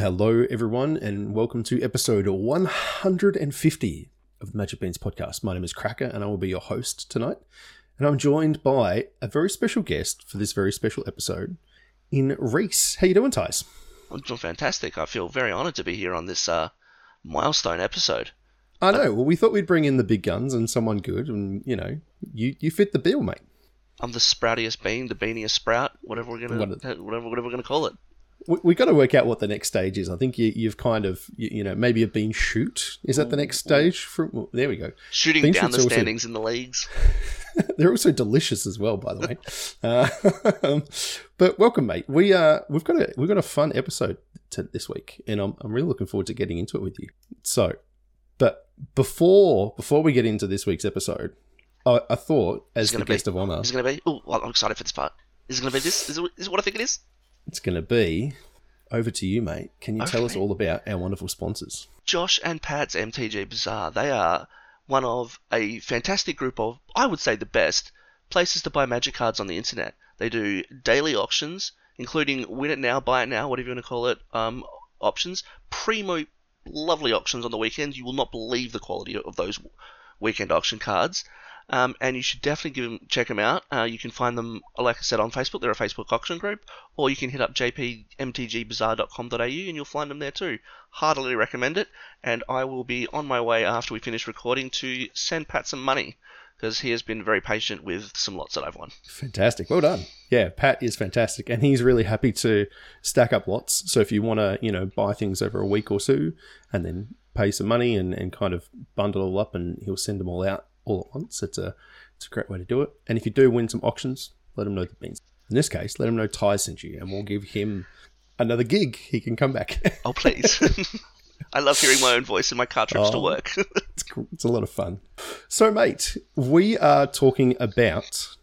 Hello, everyone, and welcome to episode 150 of the Magic Beans podcast. My name is Cracker, and I will be your host tonight. And I'm joined by a very special guest for this very special episode in Reese. How you doing, Thijs? I'm doing fantastic. I feel very honoured to be here on this uh, milestone episode. I know. Well, we thought we'd bring in the big guns and someone good, and you know, you you fit the bill, mate. I'm the sproutiest bean, the beaniest sprout, whatever we're gonna What whatever whatever we're gonna call it. We, we got to work out what the next stage is. I think you, you've kind of, you, you know, maybe a bean shoot. Is that the next stage? From well, there we go. Shooting Bean down the also- standings in the leagues. They're also delicious as well, by the way. uh, but welcome, mate. We uh, we've got a we've got a fun episode to this week, and I'm I'm really looking forward to getting into it with you. So, but before before we get into this week's episode, I, I thought as It's the be- guest of honor, Is it gonna be? Oh, I'm excited for this part. Is it gonna be this? Is it, is it what I think it is? It's going to be over to you, mate. Can you Over tell us all about our wonderful sponsors? Josh and Pat's MTG Bazaar. They are one of a fantastic group of, I would say, the best places to buy magic cards on the internet. They do daily auctions, including win it now, buy it now, whatever you want to call it, um, options. Primo, lovely auctions on the weekend. You will not believe the quality of those weekend auction cards. Um, and you should definitely give them, check them out. Uh, you can find them, like I said, on Facebook. They're a Facebook auction group, or you can hit up jpmtgbazaar.com.au and you'll find them there too. Heartily recommend it. And I will be on my way after we finish recording to send Pat some money because he has been very patient with some lots that I've won. Fantastic. Well done. Yeah, Pat is fantastic and he's really happy to stack up lots. So if you want to, you know, buy things over a week or so and then pay some money and, and kind of bundle all up and he'll send them all out all at once. It's a it's a great way to do it. And if you do win some auctions, let him know the beans. In this case, let him know Ty sent you and we'll give him another gig. He can come back. Oh, please. I love hearing my own voice in my car trips to Oh. work. it's, it's a lot of fun. So, mate, we are talking about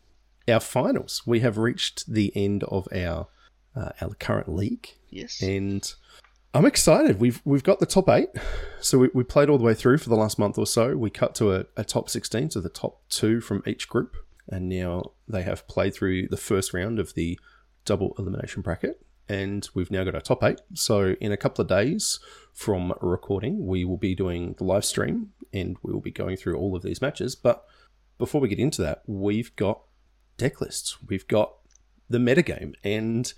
our finals. We have reached the end of our uh, our current league, yes. and I'm excited. We've we've got the top eight, so we, we played all the way through for the last month or so. We cut to a, a top 16, so the top two from each group, and now they have played through the first round of the double elimination bracket. And we've now got our top eight. So, in a couple of days from recording, we will be doing the live stream and we will be going through all of these matches. But before we get into that, we've got deck lists, we've got the metagame, and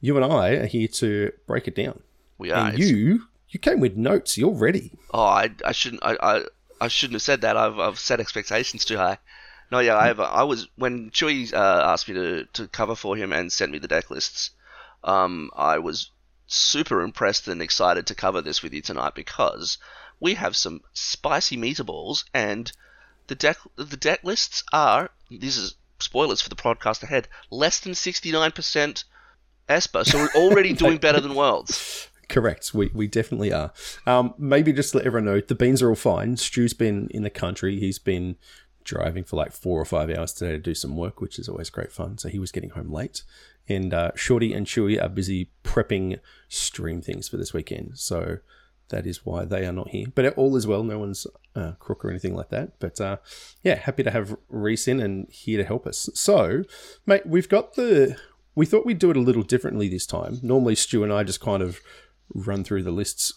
you and I are here to break it down. We are. and you, you came with notes. You're ready. Oh, I, I shouldn't I, I, I shouldn't have said that. I've, I've set expectations too high. No, yeah, I have. I was when Chewy uh, asked me to, to cover for him and sent me the deck lists. Um, I was super impressed and excited to cover this with you tonight because we have some spicy meatballs and the deck the deck lists are this is spoilers for the podcast ahead less than sixty nine percent Esper, so we're already doing better than Worlds. Correct. We, we definitely are. Um, maybe just let everyone know, the beans are all fine. Stu's been in the country. He's been driving for like four or five hours today to do some work, which is always great fun. So he was getting home late. And uh, Shorty and Chewy are busy prepping stream things for this weekend. So that is why they are not here. But all is well. No one's uh, crook or anything like that. But uh, yeah, happy to have Reese in and here to help us. So, mate, we've got the. We thought we'd do it a little differently this time. Normally, Stu and I just kind of run through the lists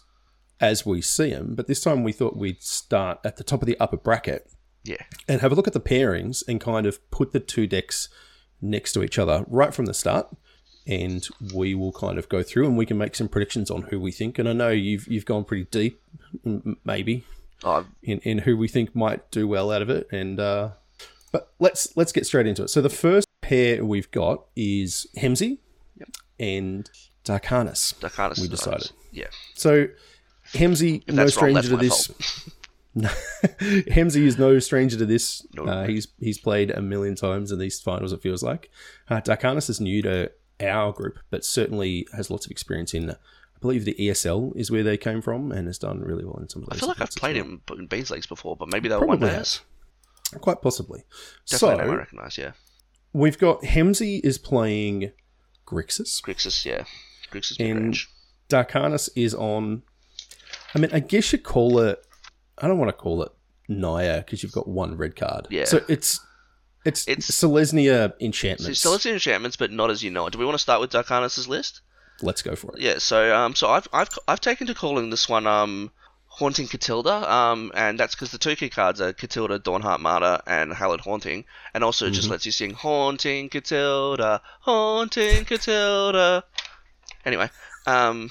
as we see them. But this time we thought we'd start at the top of the upper bracket Yeah. and have a look at the pairings and kind of put the two decks next to each other right from the start. And we will kind of go through and we can make some predictions on who we think. And I know you've you've gone pretty deep, maybe, Oh, in, in who we think might do well out of it. And uh, but let's let's get straight into it. So the first pair we've got is Hemsey and Darkanis. We decided. Yeah. So Hemsey, no wrong, stranger that's to this. No, Hemsey is no stranger to this. Uh, he's he's played a million times in these finals. It feels like. Uh, is new to our group, but certainly has lots of experience in. I believe the ESL is where they came from, and has done really well in some of I feel like I've played him in Beans Leagues before, but maybe were one has. Quite possibly. Definitely name I recognise, yeah. we've got Hemsey is playing Grixis. Grixis, yeah. Grixis mid And- range. Is on. I mean, I guess you call it. I don't want to call it Naya because you've got one red card. Yeah. So it's it's, It's- Selesnya So enchantments. still it's enchantments, but not as you know it. Do we want to start with Darkanis' list? let's go for it. Yeah, so um, so I've I've I've taken to calling this one um, Haunting Katilda, um, and that's because the two key cards are Katilda, Dawnhart Martyr, and Hallowed Haunting, and also it just lets you sing Haunting Katilda, Haunting Katilda. Anyway, um,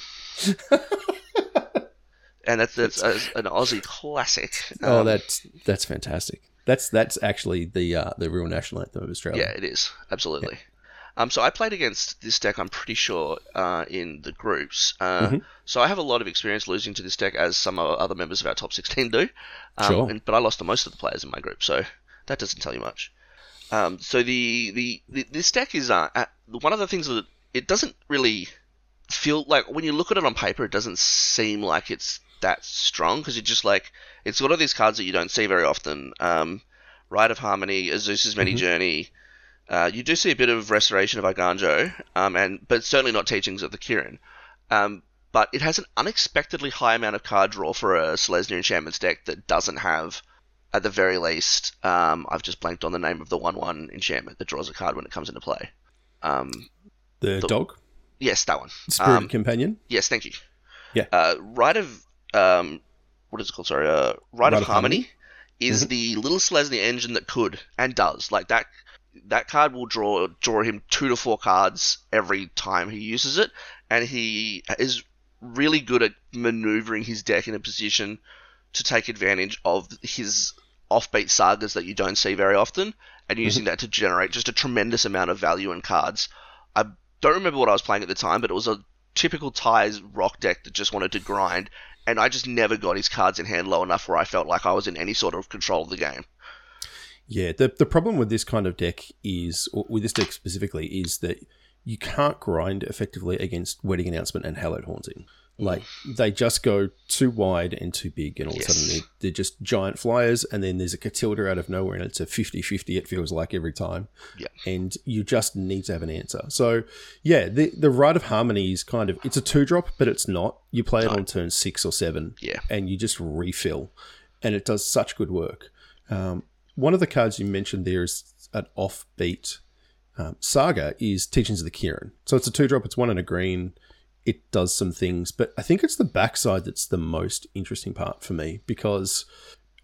and that's that's a, an Aussie classic. Oh, Um, that's that's fantastic. That's that's actually the uh, the real national anthem of Australia. Yeah, it is absolutely. Um, so I played against this deck. I'm pretty sure uh, in the groups. Uh, Mm-hmm. So I have a lot of experience losing to this deck, as some other members of our top 16 do. Um, Sure. and- but I lost to most of the players in my group, so that doesn't tell you much. Um, so the, the, the this deck is uh, at, one of the things that it doesn't really feel like when you look at it on paper, it doesn't seem like it's that strong because it's just like it's one of these cards that you don't see very often. Um, Rite of Harmony, Azusa's Many Journey. Uh, you do see a bit of restoration of Eiganjo, um, and but certainly not teachings of the Kirin. Um, but it has an unexpectedly high amount of card draw for a Selesnya Enchantments deck that doesn't have, at the very least, um, I've just blanked on the name of the one-one enchantment that draws a card when it comes into play. Um, The, dog, yes, that one. Spirit Um, Companion. Yes, thank you. Yeah. Uh, Rite of um, what is it called? Sorry, uh, Rite, of, of Harmony, Harmony? is the little Selesnya engine that could and does like that. That card will draw draw him two to four cards every time he uses it, and he is really good at maneuvering his deck in a position to take advantage of his offbeat sagas that you don't see very often, and using that to generate just a tremendous amount of value in cards. I don't remember what I was playing at the time, but it was a typical ties rock deck that just wanted to grind, and I just never got his cards in hand low enough where I felt like I was in any sort of control of the game. Yeah, the the problem with this kind of deck is, with this deck specifically, is that you can't grind effectively against Wedding Announcement and Hallowed Haunting. Like they just go too wide and too big, and all Yes. of a sudden they're, they're just giant flyers. And then there's a Katilda out of nowhere, and it's a 50-50, It feels like every time. Yeah. and you just need to have an answer. So yeah, the the Rite of Harmony is kind of it's a two drop, but it's not. You play it on turn six or seven, Yeah. and you just refill, and it does such good work. Um, one of the cards you mentioned there is an offbeat um, saga is Teachings of the Kirin. So it's a two drop. It's one and a green. It does some things, but I think it's the backside that's the most interesting part for me because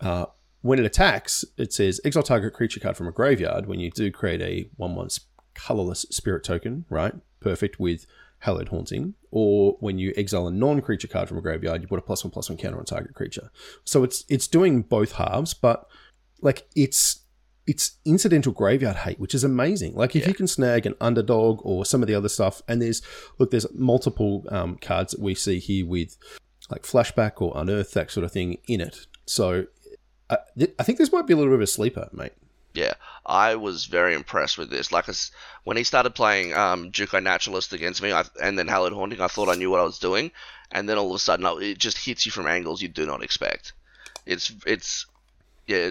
uh, when it attacks, it says exile target creature card from a graveyard. When you do create a one-one colorless spirit token, right? Perfect with Hallowed Haunting. Or when you exile a non-creature card from a graveyard, you put a plus one plus one counter on target creature. So it's it's doing both halves, but like it's it's incidental graveyard hate, which is amazing. Like if you can snag an underdog or some of the other stuff, and there's look, there's multiple um, cards that we see here with like flashback or unearth that sort of thing in it. So I, th- I think this might be a little bit of a sleeper, mate. Yeah, I was very impressed with this. Like, when he started playing um, Jukai Naturalist against me, I, and then Hallowed Haunting, I thought I knew what I was doing, and then all of a sudden, it just hits you from angles you do not expect. It's it's yeah,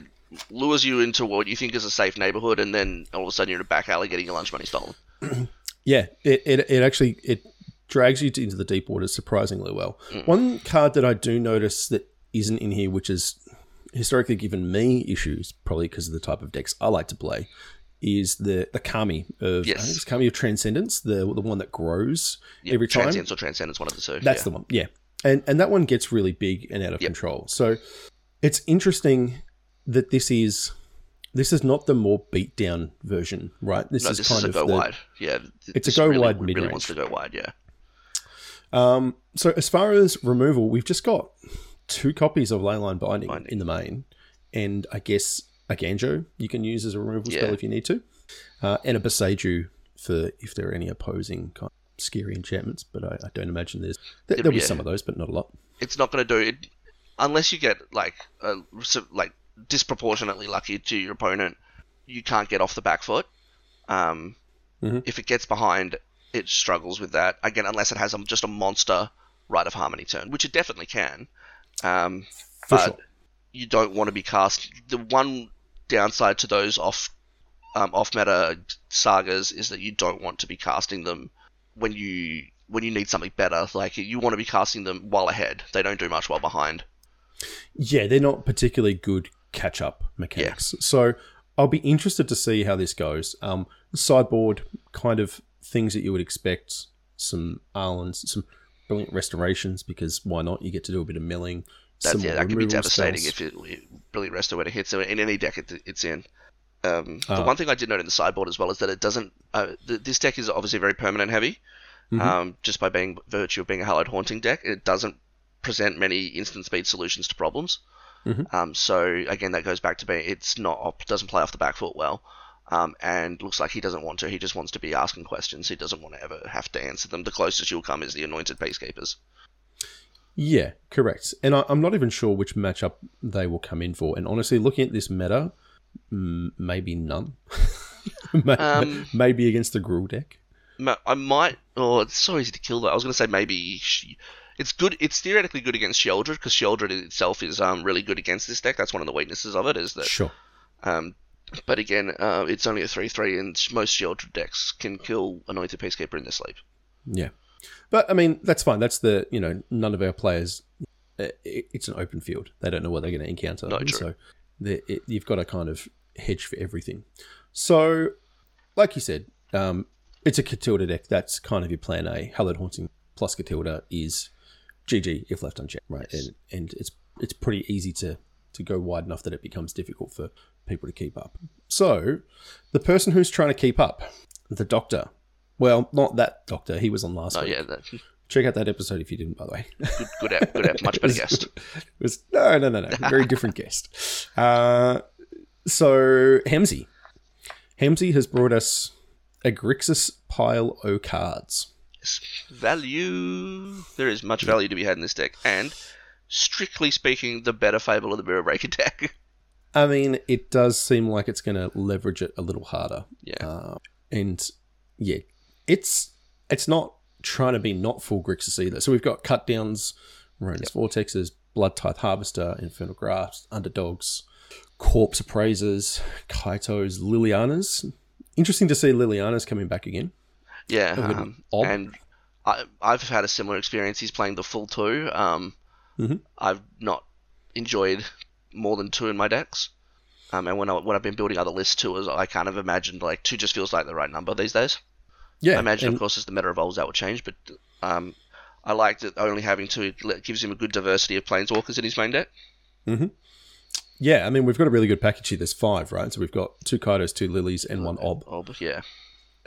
lures you into what you think is a safe neighborhood, and then all of a sudden you're in a back alley getting your lunch money stolen. Yeah, it, it, it actually it drags you into the deep waters surprisingly well. Mm. One card that I do notice that isn't in here, which has historically given me issues, probably because of the type of decks I like to play, is the the Kami of Yes. it's Kami of Transcendence, the the one that grows Yeah, every time. Transience or Transcendence, one of the two. That's yeah. the one, yeah. And and that one gets really big and out of Yep. control. So it's interesting that this is this is not the more beat down version, right? This No, is this kind is a of go the, wide. Yeah, It's a go really, wide Really mid-range. wants to go wide. Yeah. Um, so as far as removal, we've just got two copies of Leyline Binding, Binding. in the main, and I guess Eiganjo you can use as a removal spell if you need to, uh, and a Boseiju for if there are any opposing kind of scary enchantments. But I, I don't imagine there's there, there'll be some of those, but not a lot. it's not going to do it unless you get like a, like disproportionately lucky to your opponent. You can't get off the back foot. Um, Mhm. If it gets behind, it struggles with that again, unless it has a, just a monster Rite of Harmony turn, which it definitely can. Um, but sure. you don't want to be cast. The one downside to those off um, off meta sagas is that you don't want to be casting them when you when you need something better. Like you want to be casting them while ahead. They don't do much while behind. Yeah, they're not particularly good catch up mechanics. So I'll be interested to see how this goes. Um, sideboard kind of things that you would expect some islands, some brilliant restorations because why not? You get to do a bit of milling. That's, some yeah, that can be devastating spells. if it, Brilliant Resto when it hits in any deck it, it's in. Um, the Ah. one thing I did note in the sideboard as well is that it doesn't. Uh, th- this deck is obviously very permanent heavy, Mhm. um, just by being virtue of being a Hallowed Haunting deck. It doesn't present many instant speed solutions to problems. Mhm. Um, so again, that goes back to being it's not doesn't play off the back foot well. Um, and looks like he doesn't want to. He just wants to be asking questions. He doesn't want to ever have to answer them. The closest you'll come is the Anointed Peacekeepers. Yeah, correct. And I, I'm not even sure which matchup they will come in for. And honestly, looking at this meta, mm, maybe none. May- Um, maybe against the Gruul deck. I might. Oh, it's so easy to kill though. I was going to say maybe she, it's good. It's theoretically good against Sheoldred because Sheoldred itself is um really good against this deck. That's one of the weaknesses of it is that Sure. um. But again, uh, it's only a three-three, and most Sheoldred decks can kill Anointed Peacekeeper in their sleep. Yeah. But I mean, that's fine. That's the, you know, none of our players, uh, it's an open field. They don't know what they're going to encounter. No, true. So it, you've got to kind of hedge for everything. So, like you said, um, it's a Katilda deck. That's kind of your plan A. Hallowed Haunting plus Katilda is GG if left unchecked, right? And, and it's it's pretty easy to, to go wide enough that it becomes difficult for people to keep up. So, the person who's trying to keep up, the doctor. Well, not that doctor. He was on last Oh week. yeah, that, Check out that episode if you didn't, by the way. good, good app, good app, much better guest. it was no, no, no, no, very different guest. Uh, so Hemsey, Hemsey has brought us a Grixis pile o cards. Value. There is much value to be had in this deck, and strictly speaking, the better Fable of the Mirror Breaker deck. I mean, it does seem like it's going to leverage it a little harder. yeah. Uh, and yeah, it's it's not trying to be not full Grixis either. So we've got cut downs, Rona's Vortexes, Blood Tithe Harvester, Infernal Grasps, Underdogs, Corpse Appraisers, Kaitos, Lilianas. Interesting to see Lilianas coming back again. Yeah, um, and I, I've had a similar experience. He's playing the full two. Um, Mhm. I've not enjoyed more than two in my decks. Um, and when I when I've been building other lists too, is I kind of imagined like two just feels like the right number these days. Yeah, I imagine, and- of course, as the meta evolves, that will change. But um, I liked it only having two. Gives him a good diversity of planeswalkers in his main deck. yeah. I mean, we've got a really good package here. There's five, right? So we've got two Kaitos, two Lilies, and one Ob. But yeah,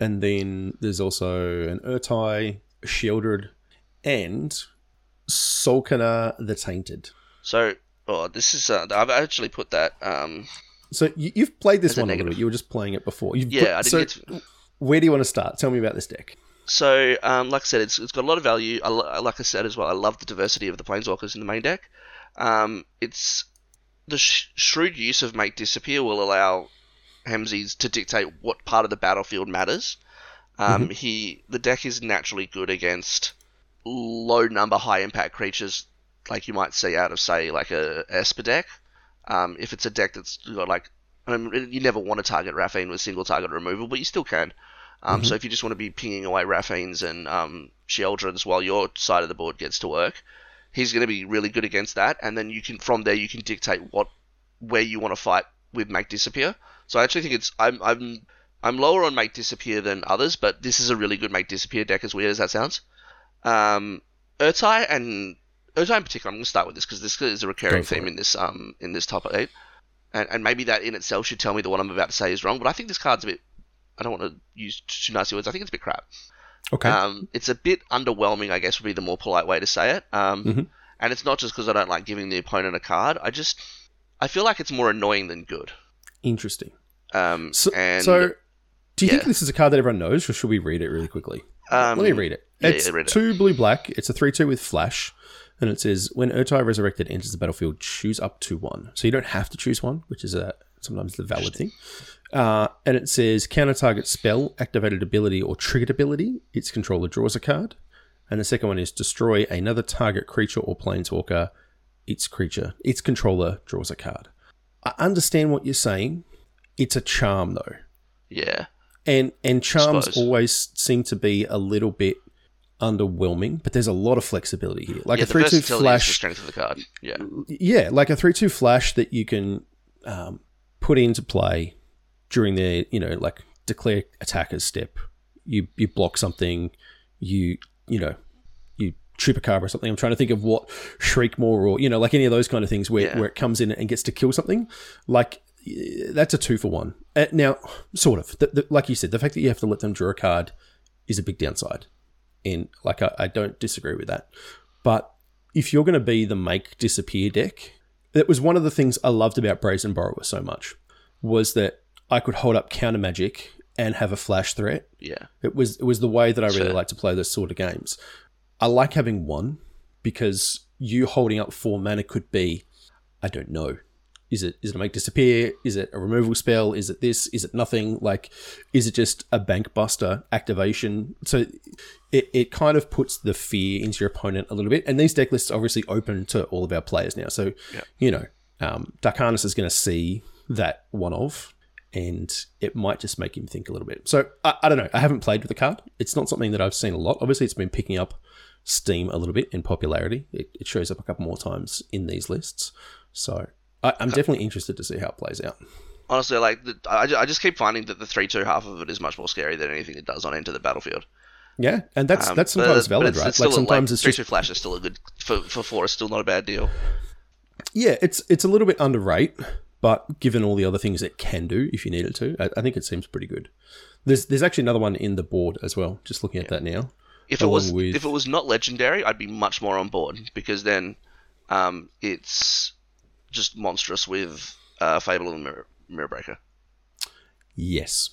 And then there's also an Ertai, Sheoldred, and Sol'kanar the Tainted. so oh, this is uh, I've actually put that. Um, So you, you've played this a one a little bit. You were just playing it before. You've yeah, I put- didn't so get to, where do you want to start? Tell me about this deck. So, um, like I said, it's, it's got a lot of value. I, like I said as well, I love the diversity of the planeswalkers in the main deck. Um, it's the sh- shrewd use of make disappear will allow Hemsies to dictate what part of the battlefield matters. Um, He the deck is naturally good against low number, high impact creatures, like you might see out of say like a Esper deck. Um, if it's a deck that's got like, I mean, you never want to target Raffine with single target removal, but you still can. Um, So if you just want to be pinging away Raffines and um, Sheoldreds while your side of the board gets to work, he's going to be really good against that. And then you can from there you can dictate what where you want to fight with Make Disappear. So I actually think it's I'm I'm I'm lower on Make Disappear than others, but this is a really good Make Disappear deck. As weird as that sounds, um, Ertai and Ertai in particular. I'm going to start with this because this is a recurring theme it. in this um in this top eight, and and maybe that in itself should tell me that what I'm about to say is wrong. But I think this card's a bit. I don't want to use too nasty words. I think it's a bit crap. Okay. Um, it's a bit underwhelming, I guess, would be the more polite way to say it. Um, Mhm. And it's not just because I don't like giving the opponent a card. I just I feel like it's more annoying than good. Interesting. Um, So, and so do you think this is a card that everyone knows, or should we read it really quickly? um, Let me read it. yeah, It's yeah, read it. two blue black. It's a 3 2 with flash. And it says when Ertai Resurrected enters the battlefield, choose up to one. So you don't have to choose one, which is a sometimes the valid thing. Uh, and it says counter target spell, activated ability, or triggered ability. Its controller draws a card. And the second one is destroy another target creature or planeswalker. Its creature, its controller draws a card. I understand what you're saying. It's a charm though yeah, and and charms always seem to be a little bit underwhelming, but there's a lot of flexibility here. Like yeah, a three two versatility is the flash, strength of the card. Yeah, yeah, like a three two flash that you can um, put into play during the you know like declare attacker's step. You you block something, you you know you chupacabra or something. I'm trying to think of what Shriekmaw or you know like any of those kind of things where Yeah. where it comes in and gets to kill something. Like that's a two for one. Uh, now, sort of. The, the, like you said, the fact that you have to let them draw a card is a big downside. And like I, I don't disagree with that. But if you're going to be the make disappear deck, that was one of the things I loved about Brazen Borrower so much was that I could hold up counter magic and have a flash threat. Yeah. It was it was the way that I really Sure. like to play those sort of games. I like having one because you holding up four mana could be, I don't know. Is it is it a make disappear? Is it a removal spell? Is it this? Is it nothing? Like, is it just a bank buster activation? So it, it kind of puts the fear into your opponent a little bit. And these deck lists are obviously open to all of our players now. So Yeah. you know, um, Darkanis is going to see that one of, and it might just make him think a little bit. So I, I don't know. I haven't played with the card. It's not something that I've seen a lot. Obviously, it's been picking up steam a little bit in popularity. It, it shows up a couple more times in these lists. So I, I'm definitely interested to see how it plays out. Honestly, like the, I, I just keep finding that the three-two half of it is much more scary than anything it does on Enter the Battlefield. Yeah, and that's Um, that's sometimes valid, it's- right? it's like a- sometimes it's three-two just flash is still a good for for four. Is still not a bad deal. yeah, it's it's a little bit underrated, but given all the other things it can do if you need it to, I, I think it seems pretty good. There's there's actually another one in the board as well. Just looking at that now. If it was with- if it was not legendary, I'd be much more on board because then um, it's just monstrous with uh, Fable and Mirror, Mirror Breaker. Yes,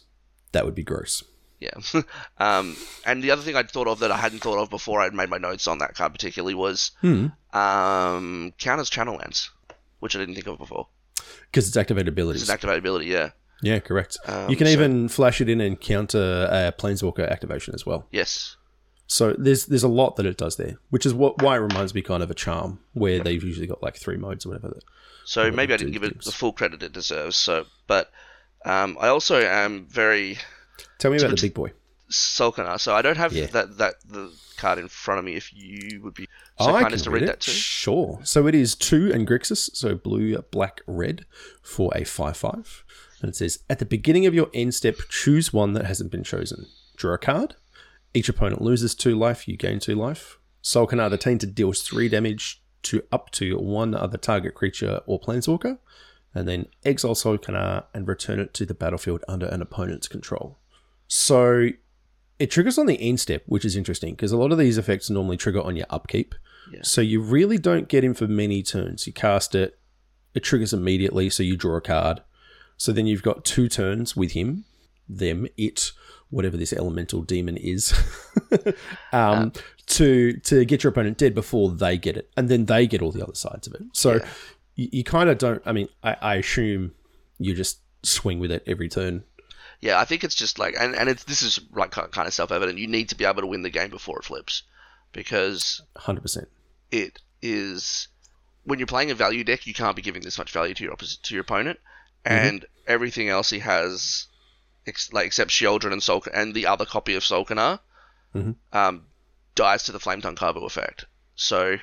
that would be gross. Yeah. um, and the other thing I'd thought of that I hadn't thought of before I'd made my notes on that card particularly was Hmm. um, counters channel lands, which I didn't think of before. Because it's activated abilities. It's an activate ability, yeah. yeah, correct. Um, you can so- even flash it in and counter uh, Planeswalker activation as well. Yes. So there's there's a lot that it does there, which is what why it reminds me kind of a charm where they've usually got like three modes or whatever. That, So Well, maybe I didn't give it the full credit it deserves. So, but um, I also am very Tell me about the big boy. Sol'kanar. So I don't have Yeah. that that the card in front of me. If you would be so I kind as to read it. that too. Sure. So it is two and Grixis, so blue, black, red for a 5 5. And it says At the beginning of your end step, choose one that hasn't been chosen. Draw a card. Each opponent loses two life, you gain two life. Sol'kanar, the tainted deals three damage to up to one other target creature or planeswalker. And then exile Sol'kanar uh, and return it to the battlefield under an opponent's control. So it triggers on the end step, which is interesting because a lot of these effects normally trigger on your upkeep. Yeah. So you really don't get him for many turns. You cast it, it triggers immediately, so you draw a card. So then you've got two turns with him, them, it, whatever this elemental demon is, um, to to get your opponent dead before they get it, and then they get all the other sides of it. So Yeah. you, you kind of don't. I mean, I, I assume you just swing with it every turn. Yeah, I think it's just like, and, and it's this is like kind of self evident. You need to be able to win the game before it flips, because Hundred percent. it is when you're playing a value deck, you can't be giving this much value to your opposite to your opponent, and everything else he has, ex- like except Sheoldred and Soul and the other copy of Sol'kanar, Mhm. um, dies to the Flametongue Kavu effect. So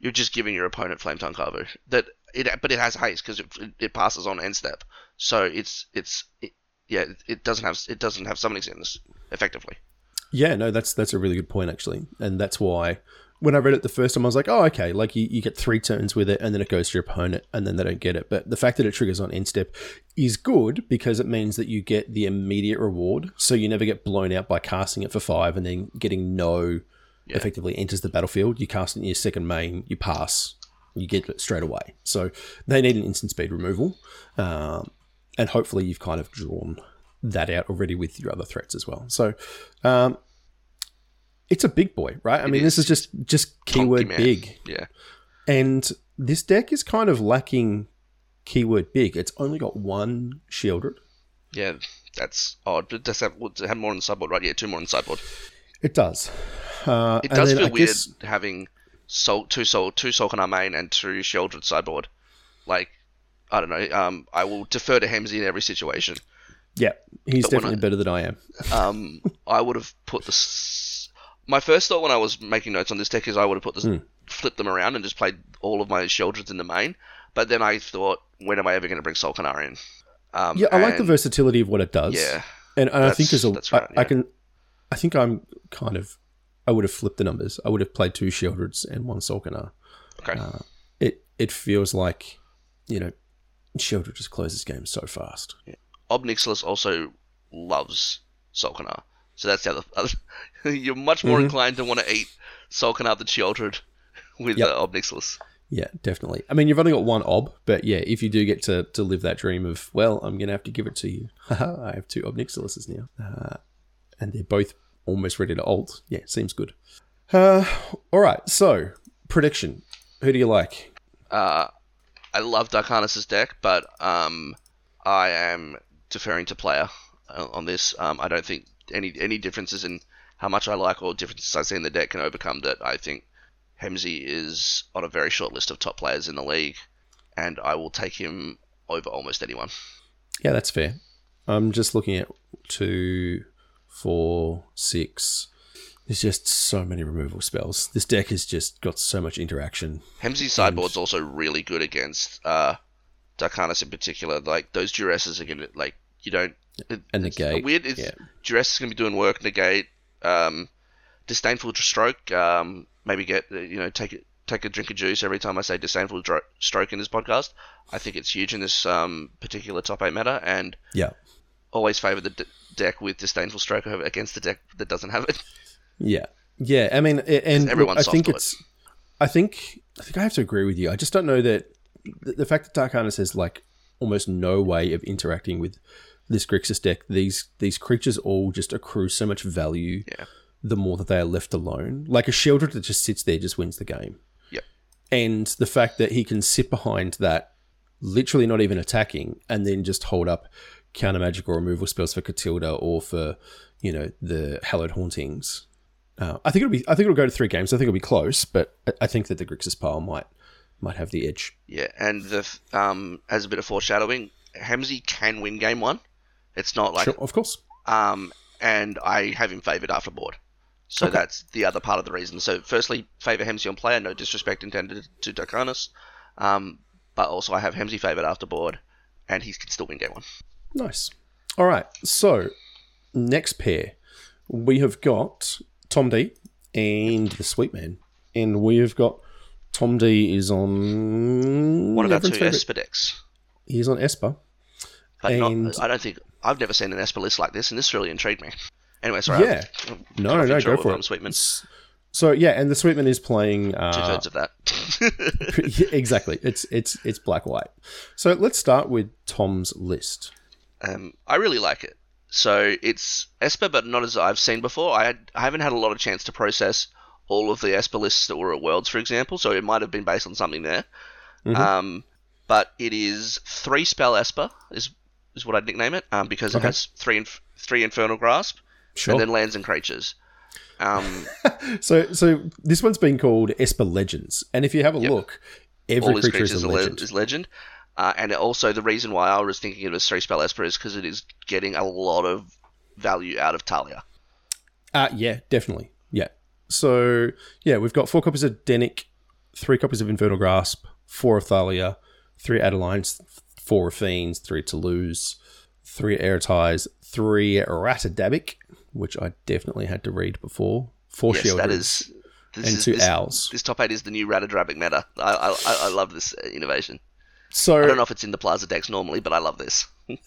you're just giving your opponent Flametongue Kavu. That it, but it has haste because it, it passes on end step. So it's it's it, yeah, it, it doesn't have it doesn't have summoning sickness effectively. Yeah, no, that's that's a really good point actually, and that's why when I read it the first time, I was like, oh, okay, like you, you get three turns with it, and then it goes to your opponent, and then they don't get it. But the fact that it triggers on end step is good because it means that you get the immediate reward, so you never get blown out by casting it for five and then getting no Yeah. effectively enters the battlefield. You cast it in your second main, you pass, you get it straight away. So they need an instant speed removal, um, and hopefully you've kind of drawn that out already with your other threats as well. So um, it's a big boy, right? I mean, this is just just keyword big, Yeah. and this deck is kind of lacking keyword big. It's only got one Sheoldred. Yeah, that's odd. But does have, it have more on the sideboard, right? Yeah, two more on the sideboard. It does. Uh, It does feel I weird guess- having soul, two soul, two Sol'kanar main and two Sheoldred sideboard. Like, I don't know. Um, I will defer to Hemsey in every situation. yeah, he's But definitely I- better than I am. Um, I would have put the. My first thought when I was making notes on this deck is I would have put this, Hmm. flipped them around and just played all of my Sheoldreds in the main. But then I thought, when am I ever going to bring Sol'kanar in? Um, Yeah, I like the versatility of what it does. Yeah, and, and I think there's a. that's right, I- I yeah. can. I think I'm kind of I would have flipped the numbers. I would have played two Sheoldreds and one Sol'kanar. Okay. Uh, it it feels like, you know, Sheoldred just closes games so fast. Ob Nixilis also loves Sol'kanar. So that's the other. you're much more Mhm. inclined to want to eat Sol'kanar than Sheoldred with Yep. uh, Ob Nixilis. Yeah, definitely. I mean, you've only got one ob, but yeah, if you do get to, to live that dream of, well, I'm going to have to give it to you. I have two Obnixilises now. Uh, and they're both almost ready to ult. Yeah, seems good. Uh, all right, so prediction. Who do you like? Uh, I love Darkanis' deck, but um, I am deferring to player uh, on this. Um, I don't think any any differences in how much I like or differences I see in the deck can overcome that. I think Hemsey is on a very short list of top players in the league, and I will take him over almost anyone. Yeah, that's fair. I'm just looking at two, four, six. There's just so many removal spells. This deck has just got so much interaction. Hemsey's sideboard's also really good against uh, Darkanis in particular. Like those duresses are gonna like you don't. It, And it's negate, Weird. It's, yeah. Duress is gonna be doing work. Negate. Um, disdainful stroke. Um, maybe get you know take it. Take a drink of juice every time I say disdainful dro- stroke in this podcast. I think it's huge in this um, particular top eight meta, and Yeah. always favour the d- deck with disdainful stroke over against the deck that doesn't have it. Yeah, yeah. I mean, and I think to it. it's. I think I think I have to agree with you. I just don't know that the, the fact that Darkanis has like almost no way of interacting with this Grixis deck. These these creatures all just accrue so much value. Yeah. The more that they are left alone, like a Sheoldred that just sits there just wins the game. Yep. And the fact that he can sit behind that, literally not even attacking, and then just hold up counter magic or removal spells for Katilda or for, you know, the Hallowed Hauntings. Uh, I think it'll be. I think it'll go to three games. I think it'll be close, but I- think that the Grixis pile might might have the edge. Yeah, and the um, as a bit of foreshadowing, Hemsey can win game one. It's not like sure, of course. um, and I have him favoured after board. So Okay. that's the other part of the reason. So firstly, favour Hemsey on player, no disrespect intended to Darkanis, um, but also I have Hemsey favoured after board, and he can still win game one. Nice. All right. So next pair, we have got Tom D and the Sweet Man, and we have got Tom D is on One of our two Esper decks, He's on Esper. but And- not, I don't think I've never seen an Esper list like this, and this really intrigued me. Anyway, sorry. Yeah. I've- I've No, no, go for it. Sweetman. So yeah, and the Sweetman is playing Two uh, thirds of that. Yeah, exactly. It's it's it's black white. So let's start with Tom's list. Um, I really like it. So it's Esper, but not as I've seen before. I, had, I haven't had a lot of chance to process all of the Esper lists that were at Worlds, for example. So it might have been based on something there. Mhm. Um, but it is three spell Esper is is what I'd nickname it um, because it Okay. has three inf- three Infernal Grasp Sure. and then lands and creatures. Um, so so this one's been called Esper Legends, and if you have a Yep. look, every all creature is a legend. is legend. Uh, and also the reason why I was thinking it was three spell Esper is because it is getting a lot of value out of Thalia. Uh, yeah, definitely. Yeah. So yeah, we've got four copies of Dennick, three copies of Infernal Grasp, four of Thalia, three Adelines, four Fiends, three Toluz, three Ertais, three Ratadrabik, which I definitely had to read before, four yes, Sheoldreds, that is. And is, two this, Owls. This top eight is the new Ratadrabik meta. I, I, I- I love this uh, innovation. So I don't know if it's in the Plaza decks normally, but I love this.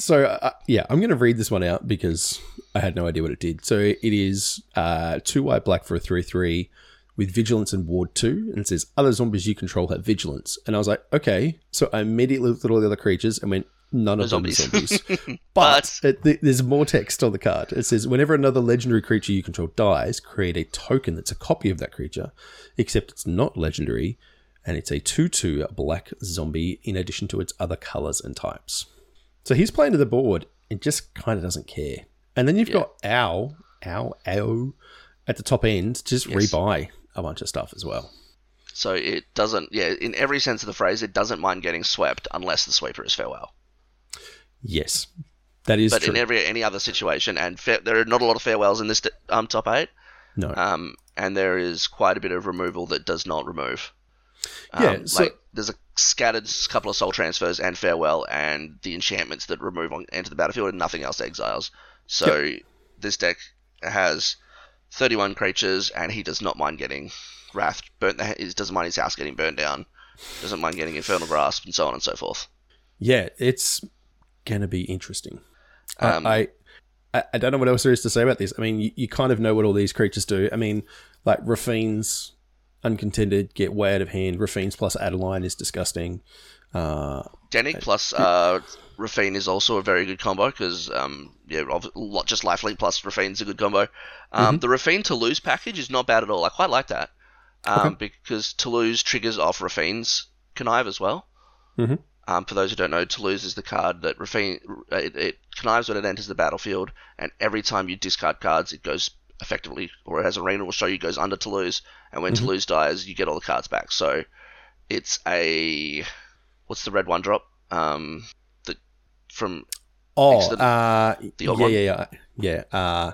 So uh, yeah, I'm going to read this one out because I had no idea what it did. So it is uh, two white black for a three three with vigilance and ward two, and it says other zombies you control have vigilance. And I was like, okay. So I immediately looked at all the other creatures and went, none of No them are zombies. zombies. but it, th- there's more text on the card. It says whenever another legendary creature you control dies, create a token that's a copy of that creature, except it's not legendary. And it's a 2 2 black zombie in addition to its other colors and types. So he's playing to the board and just kind of doesn't care. And then you've got Ow, Ow, Ow at the top end to just Yes. rebuy a bunch of stuff as well. So it doesn't, yeah, in every sense of the phrase, it doesn't mind getting swept unless the sweeper is farewell. Yes, that is But true. in every any other situation, and fa- there are not a lot of farewells in this um, top eight, no, um, and there is quite a bit of removal that does not remove. Um, Yeah, so- like there's a scattered couple of soul transfers and farewell, and the enchantments that remove on enter the battlefield, and nothing else exiles. So this deck has 31 creatures, and he does not mind getting Wrath burnt. He doesn't mind his house getting burned down. Doesn't mind getting Infernal Grasp and so on and so forth. Yeah, it's gonna be interesting. Um, I, I I don't know what else there is to say about this. I mean, you, you kind of know what all these creatures do. I mean, like Raffine's uncontended get way out of hand. Raffine's plus Adeline is disgusting. Uh, Dennick plus uh, Raffine is also a very good combo because um, yeah, just Lifelink plus Raffine is a good combo. Um, The Raffine Toluz package is not bad at all. I quite like that um, because Toluz triggers off Raffine's connive as well. Mhm. Um, for those who don't know, Toluz is the card that Raffine it, it connives when it enters the battlefield, and every time you discard cards, it goes effectively, or as Arena will show you, goes under Toluz, and when Toluz dies, you get all the cards back. So it's a what's the red one drop? Um, the from oh, the- uh, yeah, yeah, yeah, yeah. Uh,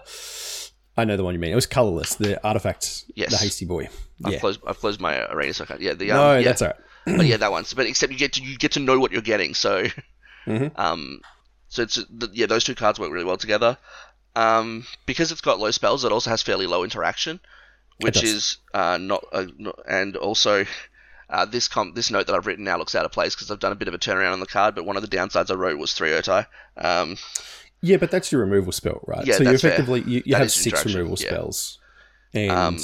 I know the one you mean. It was colorless. The artifact. Yes. The hasty boy. I've Yeah. closed I've closed my arena, so I can't. Yeah, the um, No, yeah, that's all right. but yeah, that one. But except you get to you get to know what you're getting. So, Mhm. um, so it's yeah, those two cards work really well together. Um, because it's got low spells, it also has fairly low interaction, which is uh, not, uh, not and also. Uh, this com- this note that I've written now looks out of place because I've done a bit of a turnaround on the card, but one of the downsides I wrote was three Ertai. Um, Yeah, but that's your removal spell, right? Yeah, so you that's fair. effectively you, you have six removal yeah. spells, and Um,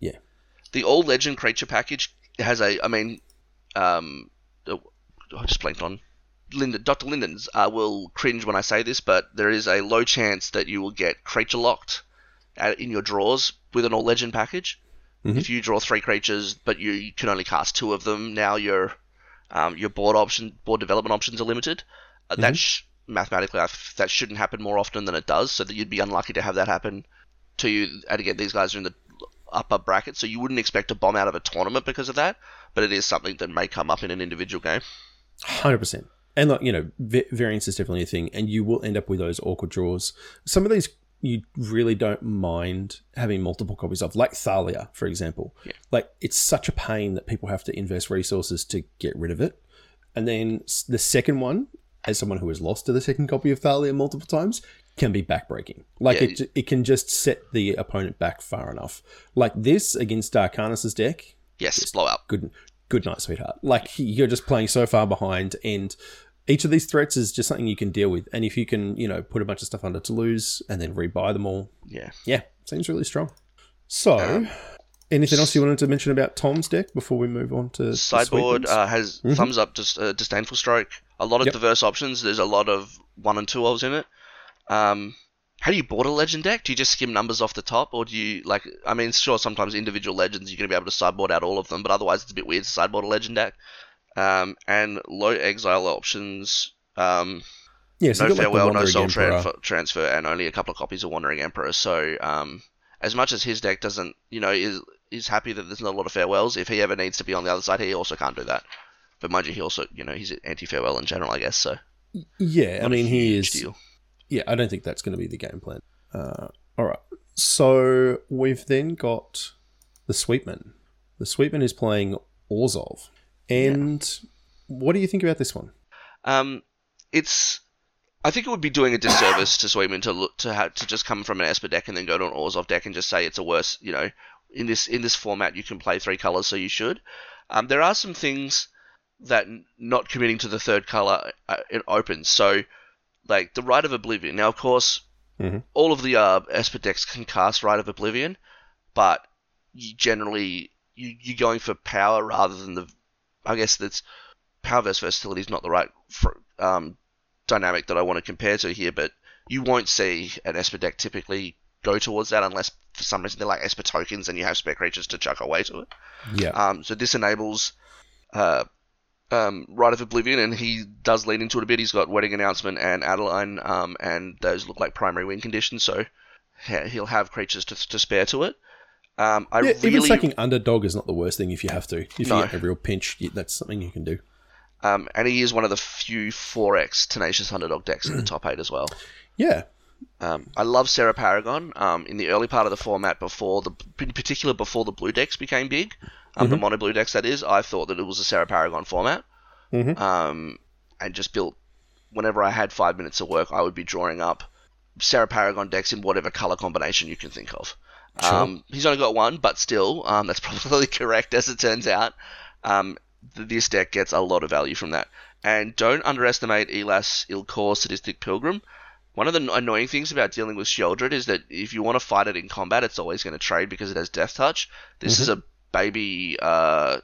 yeah, the all legend creature package has a I mean um oh, I just blanked on Linda Dr. Linden's uh, will cringe when I say this but there is a low chance that you will get creature locked at, in your drawers with an all legend package Mhm. if you draw three creatures but you, you can only cast two of them now your um, your board option board development options are limited uh, that sh- mathematically that shouldn't happen more often than it does so that you'd be unlucky to have that happen to you and again these guys are in the upper bracket, so you wouldn't expect a bomb out of a tournament because of that. But it is something that may come up in an individual game. hundred percent. And like you know, va- variance is definitely a thing, and you will end up with those awkward draws. Some of these you really don't mind having multiple copies of, like Thalia, for example. Yeah. Like it's such a pain that people have to invest resources to get rid of it, and then the second one, as someone who has lost to the second copy of Thalia multiple times, can be backbreaking. Like Yeah, it, it can just set the opponent back far enough. Like this against Darkanis' deck, Yes, blow up. good good night, sweetheart. Like you're just playing so far behind, and each of these threats is just something you can deal with. And if you can, you know, put a bunch of stuff under Toluz and then rebuy them all, Yeah. yeah, seems really strong. So, Um, anything else you wanted to mention about Tom's deck before we move on to Sideboard uh, has thumbs up, dis- uh, disdainful stroke. A lot of Yep. diverse options. There's a lot of one and two ofs in it. Um, how do you board a legend deck? Do you just skim numbers off the top, or do you like? I mean, sure, sometimes individual legends you're going to be able to sideboard out all of them, but otherwise it's a bit weird to sideboard a legend deck. Um, and low exile options. Um, yeah, so no got, like, farewell, no soul transfer, and only a couple of copies of Wandering Emperor. So, um, as much as his deck doesn't, you know, is is happy that there's not a lot of farewells. If he ever needs to be on the other side, he also can't do that. But mind you, he also, you know, he's anti farewell in general, I guess. So, Yeah, I not a mean he is. Deal. Yeah, I don't think that's going to be the game plan. Uh, all right. So we've then got the Sweetman. The Sweetman is playing Orzhov. And what do you think about this one? Um, it's. I think it would be doing a disservice to Sweetman to look to have to just come from an Esper deck and then go to an Orzhov deck and just say it's a worse. You know, in this in this format you can play three colors, so you should. Um, there are some things that not committing to the third color uh, it opens. So, like the Rite of Oblivion. Now, of course, Mhm. all of the uh, Esper decks can cast Rite of Oblivion, but you generally you you're going for power rather than the. I guess that's power versus versatility is not the right fr- um, dynamic that I want to compare to here, but you won't see an Esper deck typically go towards that unless for some reason they're like Esper tokens and you have spare creatures to chuck away to it. Yeah. Um, so this enables uh, um, Rite of Oblivion, and he does lean into it a bit. He's got Wedding Announcement and Adeline, um, and those look like primary win conditions, so he- he'll have creatures to, to spare to it. Um, I yeah, even really sacking underdog is not the worst thing if you have to. If No. you get a real pinch, that's something you can do. Um, and he is one of the few 4x tenacious underdog decks in the top 8 as well. Yeah. Um, I love Serra Paragon. Um, in the early part of the format, before the, in particular before the blue decks became big, um, the mono blue decks that is, I thought that it was a Serra Paragon format. Mhm. Um, and just built. Whenever I had five minutes of work, I would be drawing up Serra Paragon decks in whatever color combination you can think of. Sure. Um, he's only got one, but still, um, that's probably correct as it turns out. Um, th- this deck gets a lot of value from that. And don't underestimate Elas il-Kor Sadistic Pilgrim. One of the annoying things about dealing with Sheoldred is that if you want to fight it in combat, it's always going to trade because it has Death Touch. This is a baby uh,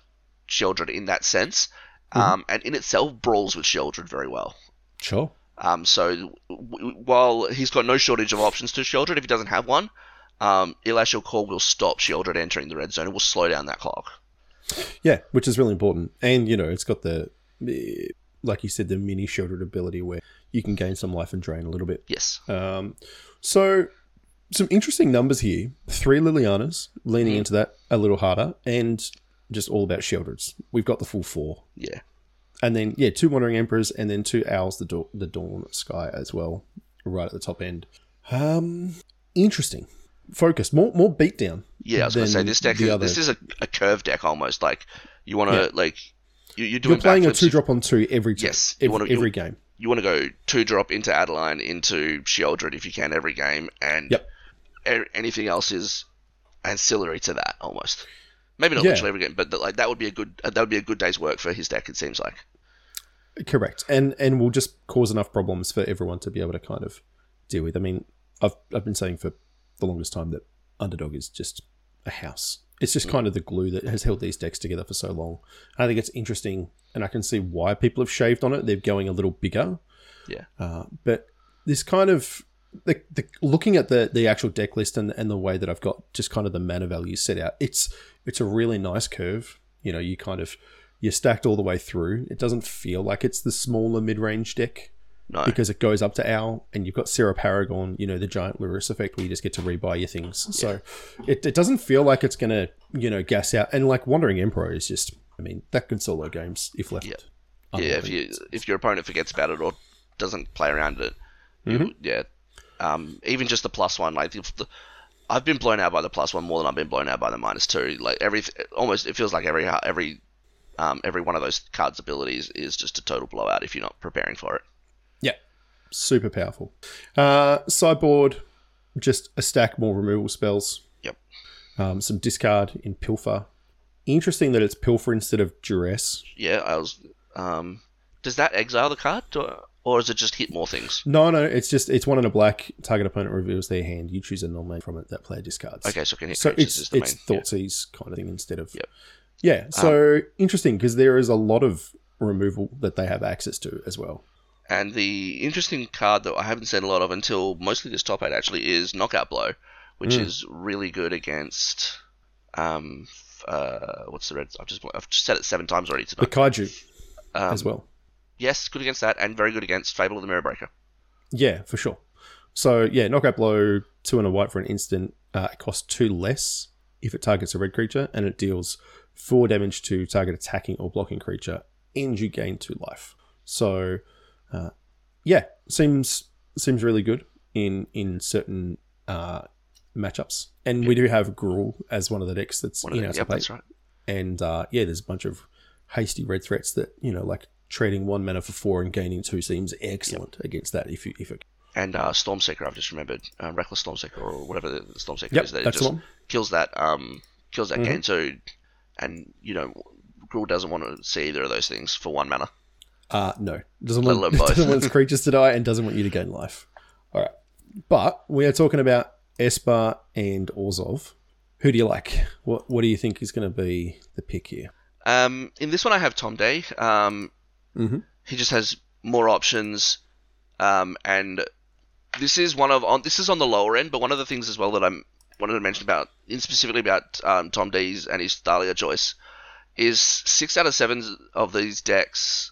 Sheoldred in that sense, um, and in itself brawls with Sheoldred very well. Sure. Um, so w- while he's got no shortage of options to Sheoldred, if he doesn't have one, um, Elas il-Kor will stop Sheoldred entering the red zone. It will slow down that clock. Yeah, which is really important. And, you know, it's got the, like you said, the mini Sheoldred ability where you can gain some life and drain a little bit. Yes. Um, so, some interesting numbers here. Three Lilianas, leaning into that a little harder, and just all about Sheoldreds. We've got the full four. Yeah. And then, yeah, two Wandering Emperors, and then two Aos, the, da- the Dawn Sky as well, right at the top end. Um, interesting. Focus. More more beatdown. Yeah, I was going to say this deck. Is, other- this is a, a curve deck almost. Like you want to Yeah. like you, you're doing You're playing a two drop on two every. Yes, every, wanna- every game. You want to go two drop into Adeline into Sheoldred if you can every game, and Yep. a- anything else is ancillary to that almost. Maybe not Yeah. literally every game, but like that would be a good uh, that would be a good day's work for his deck. It seems like. Correct, and and will just cause enough problems for everyone to be able to kind of deal with. I mean, I've I've been saying for the longest time that underdog is just a house. It's just kind of the glue that has held these decks together for so long. I think it's interesting, and I can see why people have shaved on it. They're going a little bigger, Yeah. uh, but this kind of the, the looking at the the actual deck list and and the way that I've got just kind of the mana values set out. It's it's a really nice curve. You know, you kind of you're stacked all the way through. It doesn't feel like it's the smaller mid range deck No. because it goes up to Ao and you've got Serra Paragon, you know, the giant Lurrus effect where you just get to rebuy your things. So it, it doesn't feel like it's going to, you know, gas out. And like Wandering Emperor is just, I mean, that can solo games if left. Yeah. yeah, if you if your opponent forgets about it or doesn't play around it, Mm-hmm. yeah. Um, even just the plus one, like the, I've been blown out by the plus one more than I've been blown out by the minus two. Like every almost, it feels like every every um, every one of those cards' abilities is just a total blowout if you're not preparing for it. Super powerful. Uh, sideboard, just a stack more removal spells. Yep. Um, some discard in Pilfer. Interesting that it's Pilfer instead of Duress. Yeah, I was. Um, does that exile the card, or, or is it just hit more things? No, no, it's just it's one in a black. Target opponent reveals their hand. You choose a non-main from it that player discards. Okay, so can hit so it's it's main. yeah. Kind of thing instead of Yep. yeah. So interesting because there is a lot of removal that they have access to as well. And the interesting card that I haven't seen a lot of until mostly this top eight actually is Knockout Blow, which Mm. is really good against. Um, uh, what's the red? I've just I've just said it seven times already The tonight. kaiju Um, as well. Yes, good against that, and very good against Fable of the Mirror Breaker. Yeah, for sure. So yeah, knockout blow two and a white for an instant. Uh, it costs two less if it targets a red creature, and it deals four damage to target attacking or blocking creature, and you gain two life. So uh, yeah, seems seems really good in in certain uh, matchups. And we do have Gruul as one of the decks that's One in our yep, right. And uh, yeah, there's a bunch of hasty red threats that you know, like trading one mana for four and gaining two seems excellent against that. If you if it And uh, Stormseeker, I've just remembered, uh, Reckless Stormseeker or whatever the Stormseeker Yep, is. That just kills that um kills that Mhm. gain two, and you know, Gruul doesn't want to see either of those things for one mana. Uh, no. Doesn't want, doesn't want its creatures to die and doesn't want you to gain life. All right. But we are talking about Esper and Orzhov. Who do you like? What What do you think is going to be the pick here? Um, in this one, I have Tom Day. Um, Mhm. He just has more options, um, and this is one of on this is on the lower end. But one of the things as well that I wanted to mention about, in specifically about um, Tom Day's and his Thalia choice, is six out of seven of these decks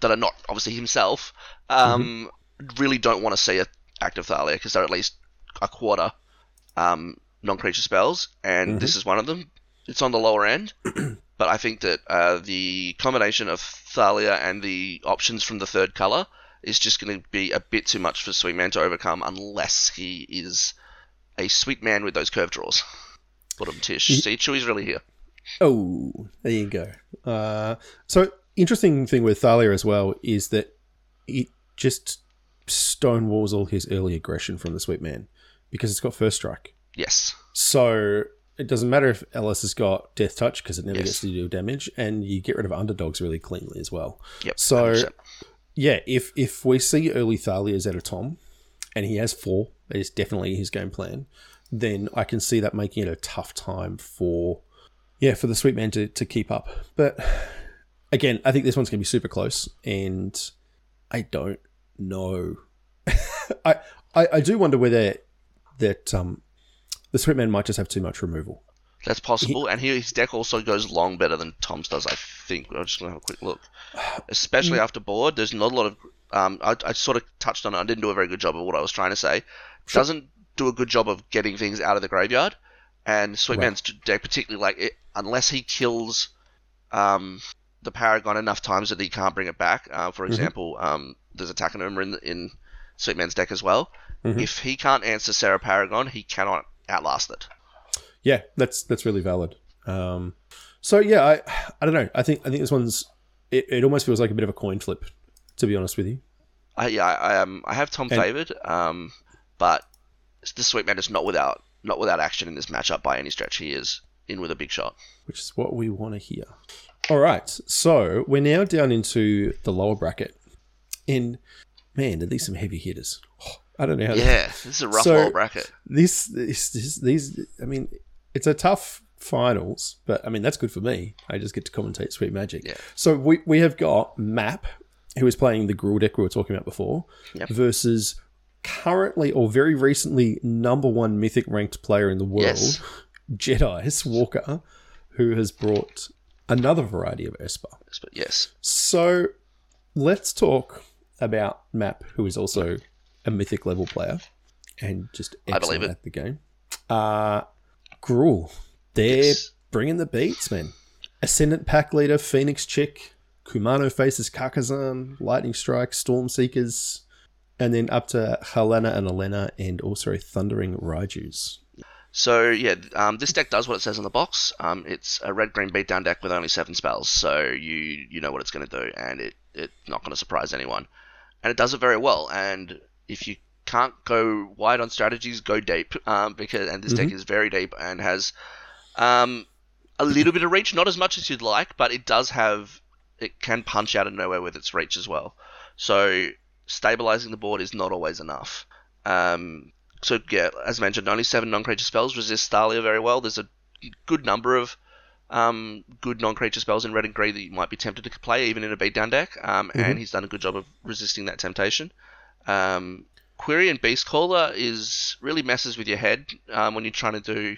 that are not obviously himself um, really don't want to see a active Thalia because they're at least a quarter um, non-creature spells, and this is one of them. It's on the lower end, but I think that uh, the combination of Thalia and the options from the third color is just going to be a bit too much for Sweetman to overcome unless he is a sweet man with those curve draws. Bottom Tish. See, Chewy's really here. Oh, there you go. Uh, so interesting thing with Thalia as well is that it just stonewalls all his early aggression from the Sweetman because it's got first strike. Yes. So it doesn't matter if Elas has got Death Touch because it never Yes. gets to deal damage, and you get rid of underdogs really cleanly as well. Yep. So 100%. yeah, if if we see early Thalias out of Tom, and he has four, that is definitely his game plan. Then I can see that making it a tough time for yeah for the Sweetman to, to keep up. But again, I think this one's gonna be super close, and I don't know. I, I I do wonder whether that um the Sweetman might just have too much removal. That's possible, and he, his deck also goes long better than Tom's does. I think. I'm just gonna have a quick look, especially after board. There's not a lot of. Um, I, I sort of touched on it. I didn't do a very good job of what I was trying to say. Doesn't do a good job of getting things out of the graveyard, and Sweetman's deck particularly like it, unless he kills, um, the Paragon enough times that he can't bring it back. Uh, for example, um, there's a Takenuma in in Sweetman's deck as well. If he can't answer Serra Paragon, he cannot outlast it. Yeah, that's that's really valid. Um, so yeah, I I don't know. I think I think this one's it, it almost feels like a bit of a coin flip, to be honest with you. I, yeah, I, um I have Tom And- favored, um, but the Sweetman is not without not without action in this matchup by any stretch. He is in with a big shot. which is what we want to hear. All right, so we're now down into the lower bracket, and man, are these some heavy hitters? Oh, I don't know how. Yeah, this is a rough So- lower bracket. This, this, this, these. I mean, it's a tough finals, but I mean that's good for me. I just get to commentate Sweet Magic. Yeah. So we we have got Map, who is playing the Gruul deck we were talking about before, Yep. versus currently or very recently number one mythic ranked player in the world, Yes. Jedi Walker, who has brought another variety of Esper. But yes, So let's talk about Map, who is also a mythic level player and just excellent at the game. Uh, Gruul, they're Yes. bringing the beats, man. Ascendant Pack Leader, Phoenix Chick, Kumano Faces Kakkazan, Lightning Strike, Storm Seekers, and then up to Helena and Elena, and also Thundering Raijus. So yeah, um, this deck does what it says on the box. Um, it's a red green beatdown deck with only seven spells, so you you know what it's going to do, and it it's not going to surprise anyone, and it does it very well. And if you can't go wide on strategies, go deep, um, because and this deck is very deep and has um, a little bit of reach, not as much as you'd like, but it does have it can punch out of nowhere with its reach as well. So stabilizing the board is not always enough. Um, so yeah, as mentioned, only seven non-creature spells resist Thalia very well. There's a good number of um, good non-creature spells in red and grey that you might be tempted to play, even in a beatdown deck. Um, And he's done a good job of resisting that temptation. Um, Quirion Beastcaller is really messes with your head um, when you're trying to do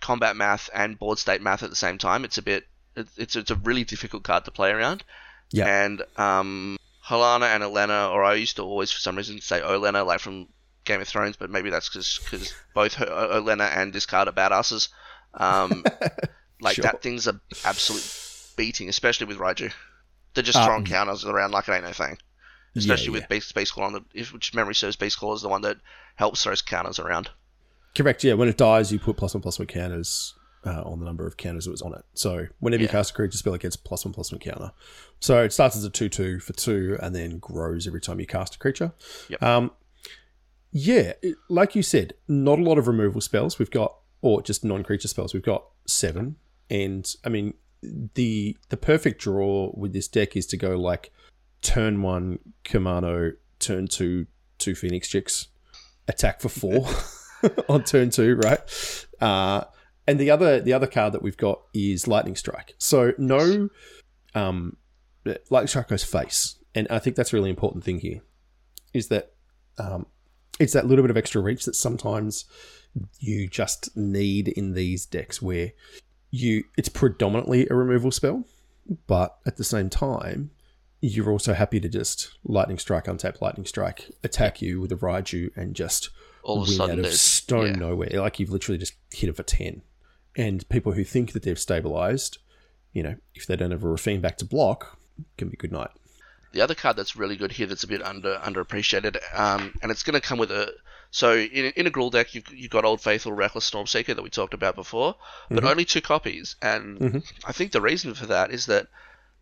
combat math and board state math at the same time. It's a bit, it's it's a really difficult card to play around. Yeah. And um, Helena and Elena, or I used to always for some reason say Olena, like from Game of Thrones, but maybe that's because both her, Olena and this card are badasses. Um, like Sure. that thing's a absolute beating, especially with Raiju. They're just Uh, throwing counters around like it ain't no thing. Especially yeah. with Beast Space Claw on the, if which memory serves, Beast Claw is the one that helps throw counters around. Correct. Yeah. When it dies, you put plus one plus one counters uh, on the number of counters that was on it. So whenever you cast a creature spell, it gets plus one plus one counter. So it starts as a two two for two, and then grows every time you cast a creature. Yep. Um, yeah, like you said, not a lot of removal spells. We've got, or just non creature spells. We've got seven, and I mean the the perfect draw with this deck is to go like turn one Kumano, turn two two Phoenix Chicks, attack for four on turn two, right? Uh, and the other the other card that we've got is Lightning Strike. So no, um, Lightning Strike goes face, and I think that's a really important thing here, is that um, it's that little bit of extra reach that sometimes you just need in these decks where you it's predominantly a removal spell, but at the same time you're also happy to just lightning strike, untap lightning strike, attack you with a Raiju, and just All of a win sudden, out of stone yeah. nowhere. Like you've literally just hit it for ten. And people who think that they've stabilized, you know, if they don't have a Raffine back to block, can be good night. The other card that's really good here that's a bit under underappreciated, um, and it's going to come with a so in, in a Gruul deck you've, you've got Old Faithful Reckless Stormseeker that we talked about before, but only two copies, and I think the reason for that is that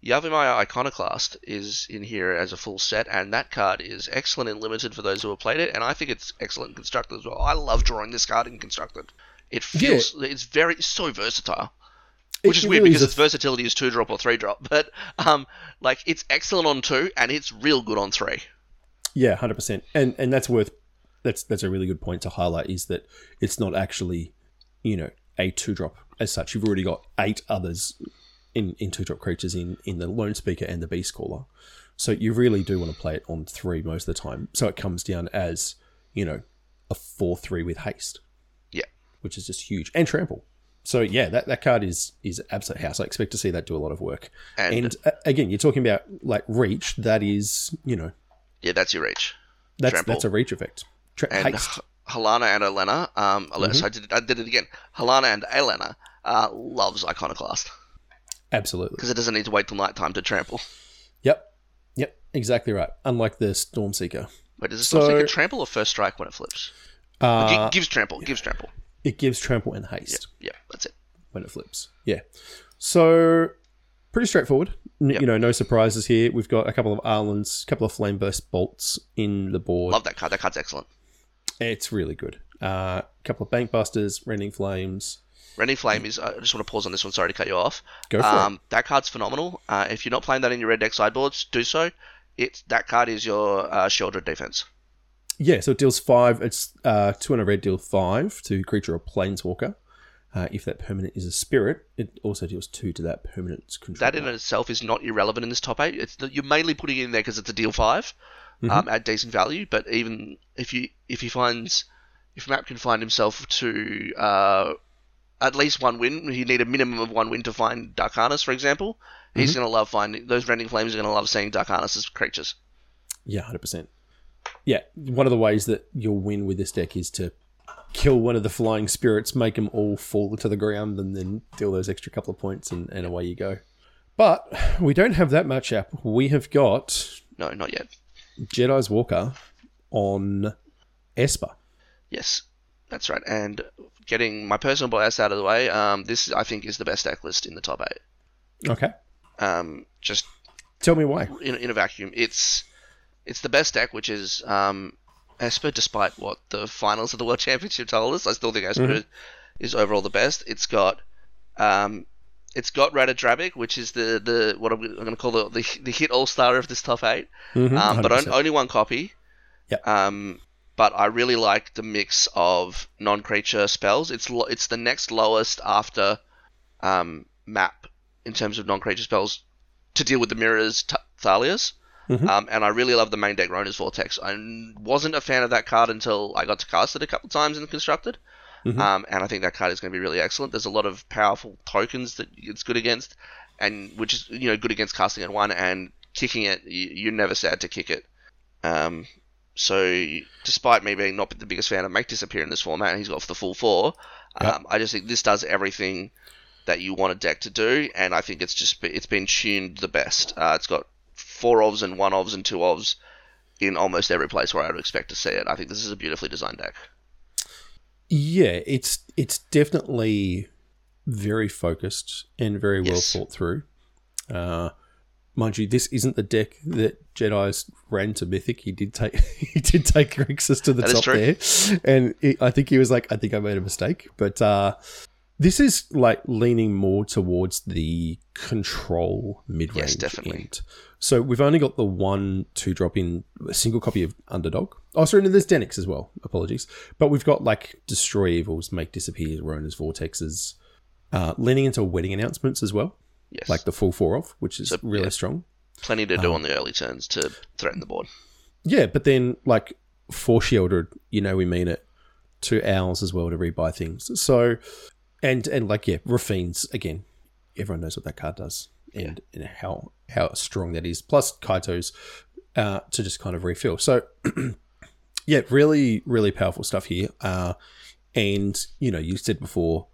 Yavimaya Iconoclast is in here as a full set, and that card is excellent in limited for those who have played it, and I think it's excellent in constructed as well. I love drawing this card in constructed. It feels it's very it's so versatile. Which is weird really because is its versatility is two drop or three drop, but um, like it's excellent on two and it's real good on three. Yeah, hundred percent, and and that's worth that's that's a really good point to highlight is that it's not actually you know a two drop as such. You've already got eight others in in two drop creatures in in the Lone Speaker and the Beast Caller, so you really do want to play it on three most of the time. So it comes down as you know a four three with haste, Yeah. which is just huge and trample. So yeah, that, that card is is absolute house. I expect to see that do a lot of work. And, And uh, again, you're talking about like reach. That is, you know, yeah, that's your reach. that's Trample. that's a reach effect. Tra- And. H- Halana and Elena, um, Mm-hmm. so I did, I did it again. Halana and Elena uh, loves Iconoclast Absolutely. because it doesn't need to wait till nighttime to trample. Yep. Yep. Exactly right. Unlike the Stormseeker, Wait, does it So- still a trample or first strike when it flips? uh, Gi- gives trample, gives trample. It gives trample and haste Yeah, that's it. when it flips. Yeah. So pretty straightforward. N- Yep. You know, no surprises here. We've got a couple of Arlands, a couple of Flame-Blessed Bolts in the board. Love that card. That card's excellent. It's really good. Uh, a couple of bank busters, Rending Flames. Rending Flame is. I just want to pause on this one. Sorry to cut you off. Go for um, That card's phenomenal. Uh, if you're not playing that in your red deck sideboards, do so. It's that card is your uh, Sheoldred defense. Yeah, so it deals five. It's uh, two and a red deal five to creature or planeswalker. Uh, if that permanent is a spirit, it also deals two to that permanent's control. That in itself is not irrelevant in this top eight. It's the, you're mainly putting it in there because it's a deal 5 Mm-hmm. um, at decent value. But even if you if he finds if Map can find himself to uh, at least one win, he need a minimum of one win to find Darkanis, for example. Mm-hmm. He's going to love finding those Rending Flames. Are going to love seeing Darkanis as creatures. Yeah, hundred percent. Yeah, one of the ways that you'll win with this deck is to kill one of the flying spirits, make them all fall to the ground, and then deal those extra couple of points, and, and away you go. But we don't have that much matchup. We have got No, not yet. Jedi's Walker on Esper. Yes, that's right. And getting my personal bias out of the way, um, this I think is the best deck list in the top eight. Okay, Um, just tell me why. in, in a vacuum, it's it's the best deck, which is um, Esper. Despite what the finals of the World Championship told us, I still think Esper is overall the best. It's got um, it's got Ratadrabik, which is the, the what I'm, going to call the, the the hit all star of this top 8 Mhm, um, but on, only one copy. Yep. Um, but I really like the mix of non-creature spells. It's lo- it's the next lowest after um, map in terms of non-creature spells to deal with the mirrors t- Thalias. Mhm. Um, and I really love the main deck Rona's Vortex. I wasn't a fan of that card until I got to cast it a couple times in Constructed. Mhm. Um, and I think that card is going to be really excellent. There's a lot of powerful tokens that it's good against, and which is you know good against casting at one and kicking it. You, you're never sad to kick it. Um, so despite me being not the biggest fan of Make Disappear in this format, and he's got the full four. Yep. Um, I just think this does everything that you want a deck to do, and I think it's just it's been tuned the best. Uh, it's got four ofs and one ofs and two ofs in almost every place where I would expect to see it. I think this is a beautifully designed deck. Yeah, it's it's definitely very focused and very well Yes. thought through. Uh, mind you, this isn't the deck that Jedi's ran to Mythic. He did take he did take Grixis to the That top there, and I think he was like, I think I made a mistake. But uh, this is like leaning more towards the control mid range. Yes, definitely. End. So we've only got the one two drop in a single copy of Underdog. Oh, sorry, no, there's Dennicks as well. Apologies, but we've got like Destroy Evils, Make Disappear, Rona's Vortexes, uh, leaning into wedding announcements as well, Yes, like the full four of, which is So, really yeah. strong. plenty to Um, do on the early turns to threaten the board. Yeah, but then like four Sheoldred, you know, we mean it. Two Aos as well to rebuy things. So, and and like yeah, Raffines again. Everyone knows what that card does, and, and how how strong that is. Plus Kaito's uh, to just kind of refill. So, yeah, really really powerful stuff here. Uh, and you know, you said before,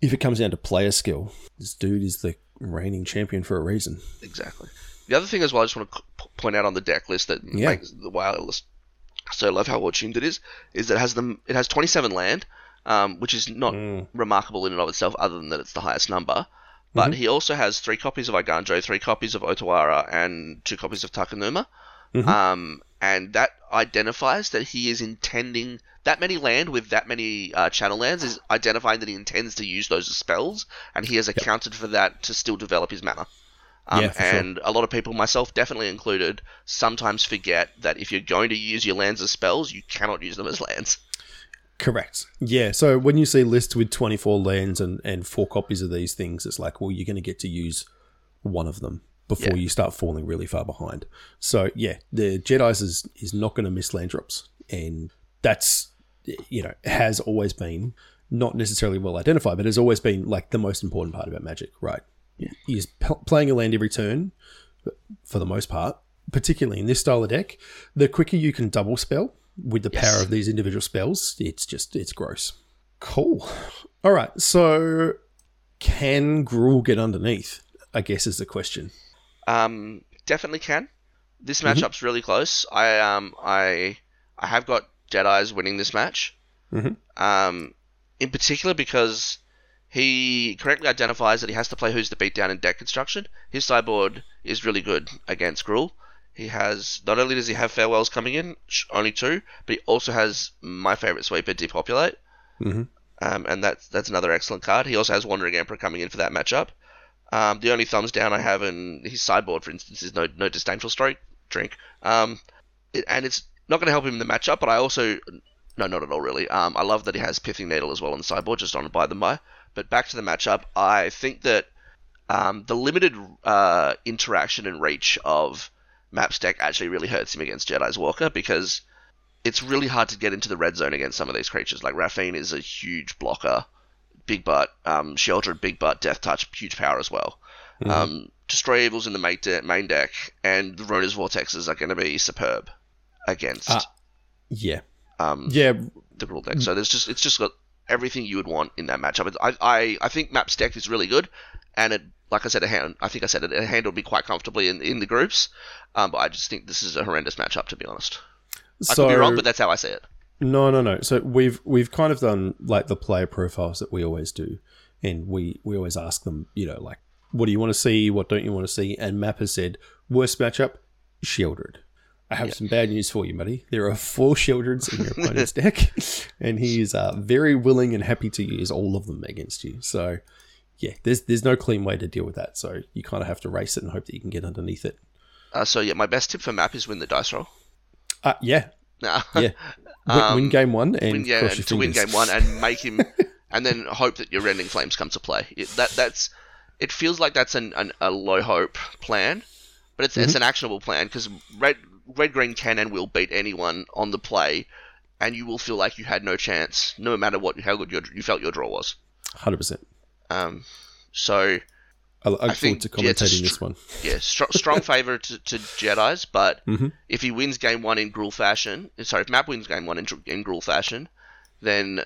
if it comes down to player skill, this dude is the reigning champion for a reason. Exactly. The other thing as well, I just want to point out on the deck list that Yeah. makes the WoW list so I love how well tuned it is, is that it has them. It has 27 land, um, which is not Mm. remarkable in and of itself, other than that it's the highest number. But he also has three copies of Eiganjo, three copies of Otawara, and two copies of Takenuma. Um, and that identifies that he is intending that many land with that many uh, channel lands is identifying that he intends to use those as spells, and he has accounted for that to still develop his mana. Um, Yeah, for sure. and a lot of people, myself definitely included, sometimes forget that if you're going to use your lands as spells, you cannot use them as lands. Correct. Yeah. So when you see lists with 24 lands and, and four copies of these things, it's like, well, you're going to get to use one of them before Yeah. you start falling really far behind. So yeah, the Jedi's is, is not going to miss land drops. And that's, you know, has always been not necessarily well identified, but has always been like the most important part about Magic, right? Yeah. Is p- playing a land every turn uh, for the most part, particularly in this style of deck, the quicker you can double spell with the Yes. power of these individual spells, it's just it's gross. Cool. All right. So can Gruul get underneath? I guess is the question. Um, definitely can. This Mm-hmm. matchup's really close. I um I I have got Jedi's winning this match. Mhm. Um, in particular because he correctly identifies that he has to play who's the beatdown in deck construction. His sideboard is really good against Gruul. He has not only does he have farewells coming in, only two, but he also has my favorite sweeper, depopulate. Mhm. Um, and that's that's another excellent card. He also has Wandering Emperor coming in for that matchup. Um, the only thumbs down I have in his sideboard, for instance, is no no disdainful stroke drink. Um, it, and it's not going to help him in the matchup, but I also no, not at all really. Um, I love that he has Pithing Needle as well on the sideboard, just on to buy them by. But back to the matchup, I think that um, the limited uh, interaction and reach of Map's deck actually really hurts him against Jedi's Walker because it's really hard to get into the red zone against some of these creatures. Like Raffine is a huge blocker, big butt, um, Sheoldred, big butt, Death Touch, huge power as well. Um, Destroy Evils in the main, de- main deck, and the Rona's Vortexes are going to be superb against Ah. Yeah. um, Yeah. the Gruul deck. So there's just it's just got everything you would want in that matchup. I I, I think Map's deck is really good, and it like I said, it hand, I think I said it, it handled me quite comfortably in, in the groups. Um, but I just think this is a horrendous matchup to be honest. I could be wrong, but that's how I see it. No, no, no. So we've we've kind of done like the player profiles that we always do, and we we always ask them, you know, like what do you want to see, what don't you want to see, and Map has said worst matchup, Sheoldred. I have some bad news for you, buddy. There are four Sheoldreds in your opponent's deck, and he is uh, very willing and happy to use all of them against you. So, yeah, there's there's no clean way to deal with that. So you kind of have to race it and hope that you can get underneath it. Uh, so yeah, my best tip for Map is win the dice roll. Uh, yeah, Nah. yeah. Win, Um, win game one and win, yeah, and to win game one and make him, and then hope that your Rending Flames come to play. It, that that's it feels like that's an, an a low hope plan, but it's Mm-hmm. it's an actionable plan because red red green can and will beat anyone on the play, and you will feel like you had no chance, no matter what how good your, you felt your draw was. Hundred percent. Um, so I look forward think, to yeah, commentating str- this one. yeah, str- strong favor to, to Jedi's, but Mhm. if he wins game one in Gruul fashion, sorry, if Map wins game one in, in Gruul fashion, then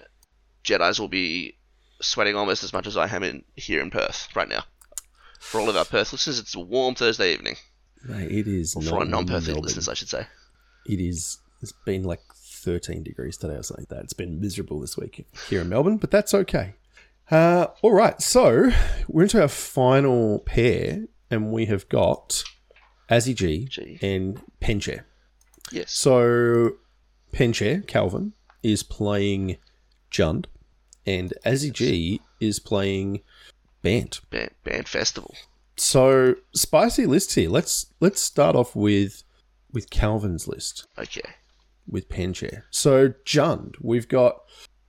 Jedi's will be sweating almost as much as I am in here in Perth right now. For all of our Perth listeners, it's a warm Thursday evening. Mate, it is Or not for Melbourne. listeners, I should say. It is. It's been like 13 degrees today or something like that. It's been miserable this week here in Melbourne, but that's okay. Uh, all right, so we're into our final pair, and we have got Azzy G G. and Penchair. Yes. So Penchair, Calvin, is playing Jund, and Azzy G is playing Bant. Band, band festival. So spicy lists here. Let's let's start off with with Calvin's list Okay. with Penchair. So Jund, we've got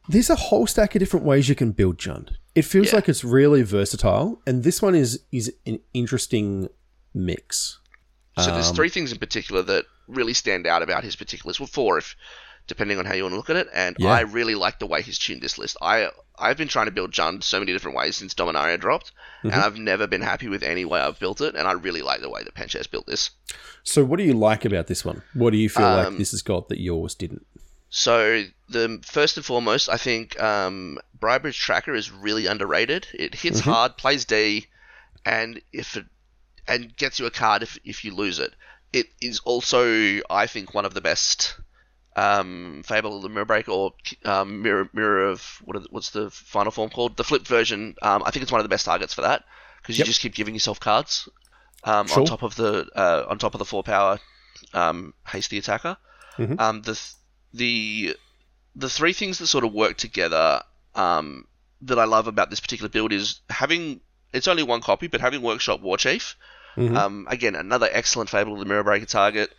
there's a whole stack of different ways you can build Jund. It feels Yeah. like it's really versatile, and this one is is an interesting mix. So there's Um, three things in particular that really stand out about his particulars. Well, four, if depending on how you want to look at it. And Yeah. I really like the way he's tuned this list. I I've been trying to build Jund so many different ways since Dominaria dropped, Mm-hmm. and I've never been happy with any way I've built it. And I really like the way that Penchair's built this. So what do you like about this one? What do you feel like Um, this has got that yours didn't? So the first and foremost, I think um, Briarbridge Tracker is really underrated. It hits Mm-hmm. hard, plays D, and if it and gets you a card if if you lose it. It is also, I think, one of the best um, Fable of the Mirror Break or um, Mirror Mirror of what are the, what's the final form called? The flipped version. Um, I think it's one of the best targets for that. because you Yep. just keep giving yourself cards um, Sure. on top of the uh, on top of the four power um, hasty attacker. Mhm. Um, the th- the the three things that sort of work together um, that I love about this particular build is having it's only one copy, but having Workshop War Chief. Mhm. Um, again, another excellent Fable of the Mirror Breaker target,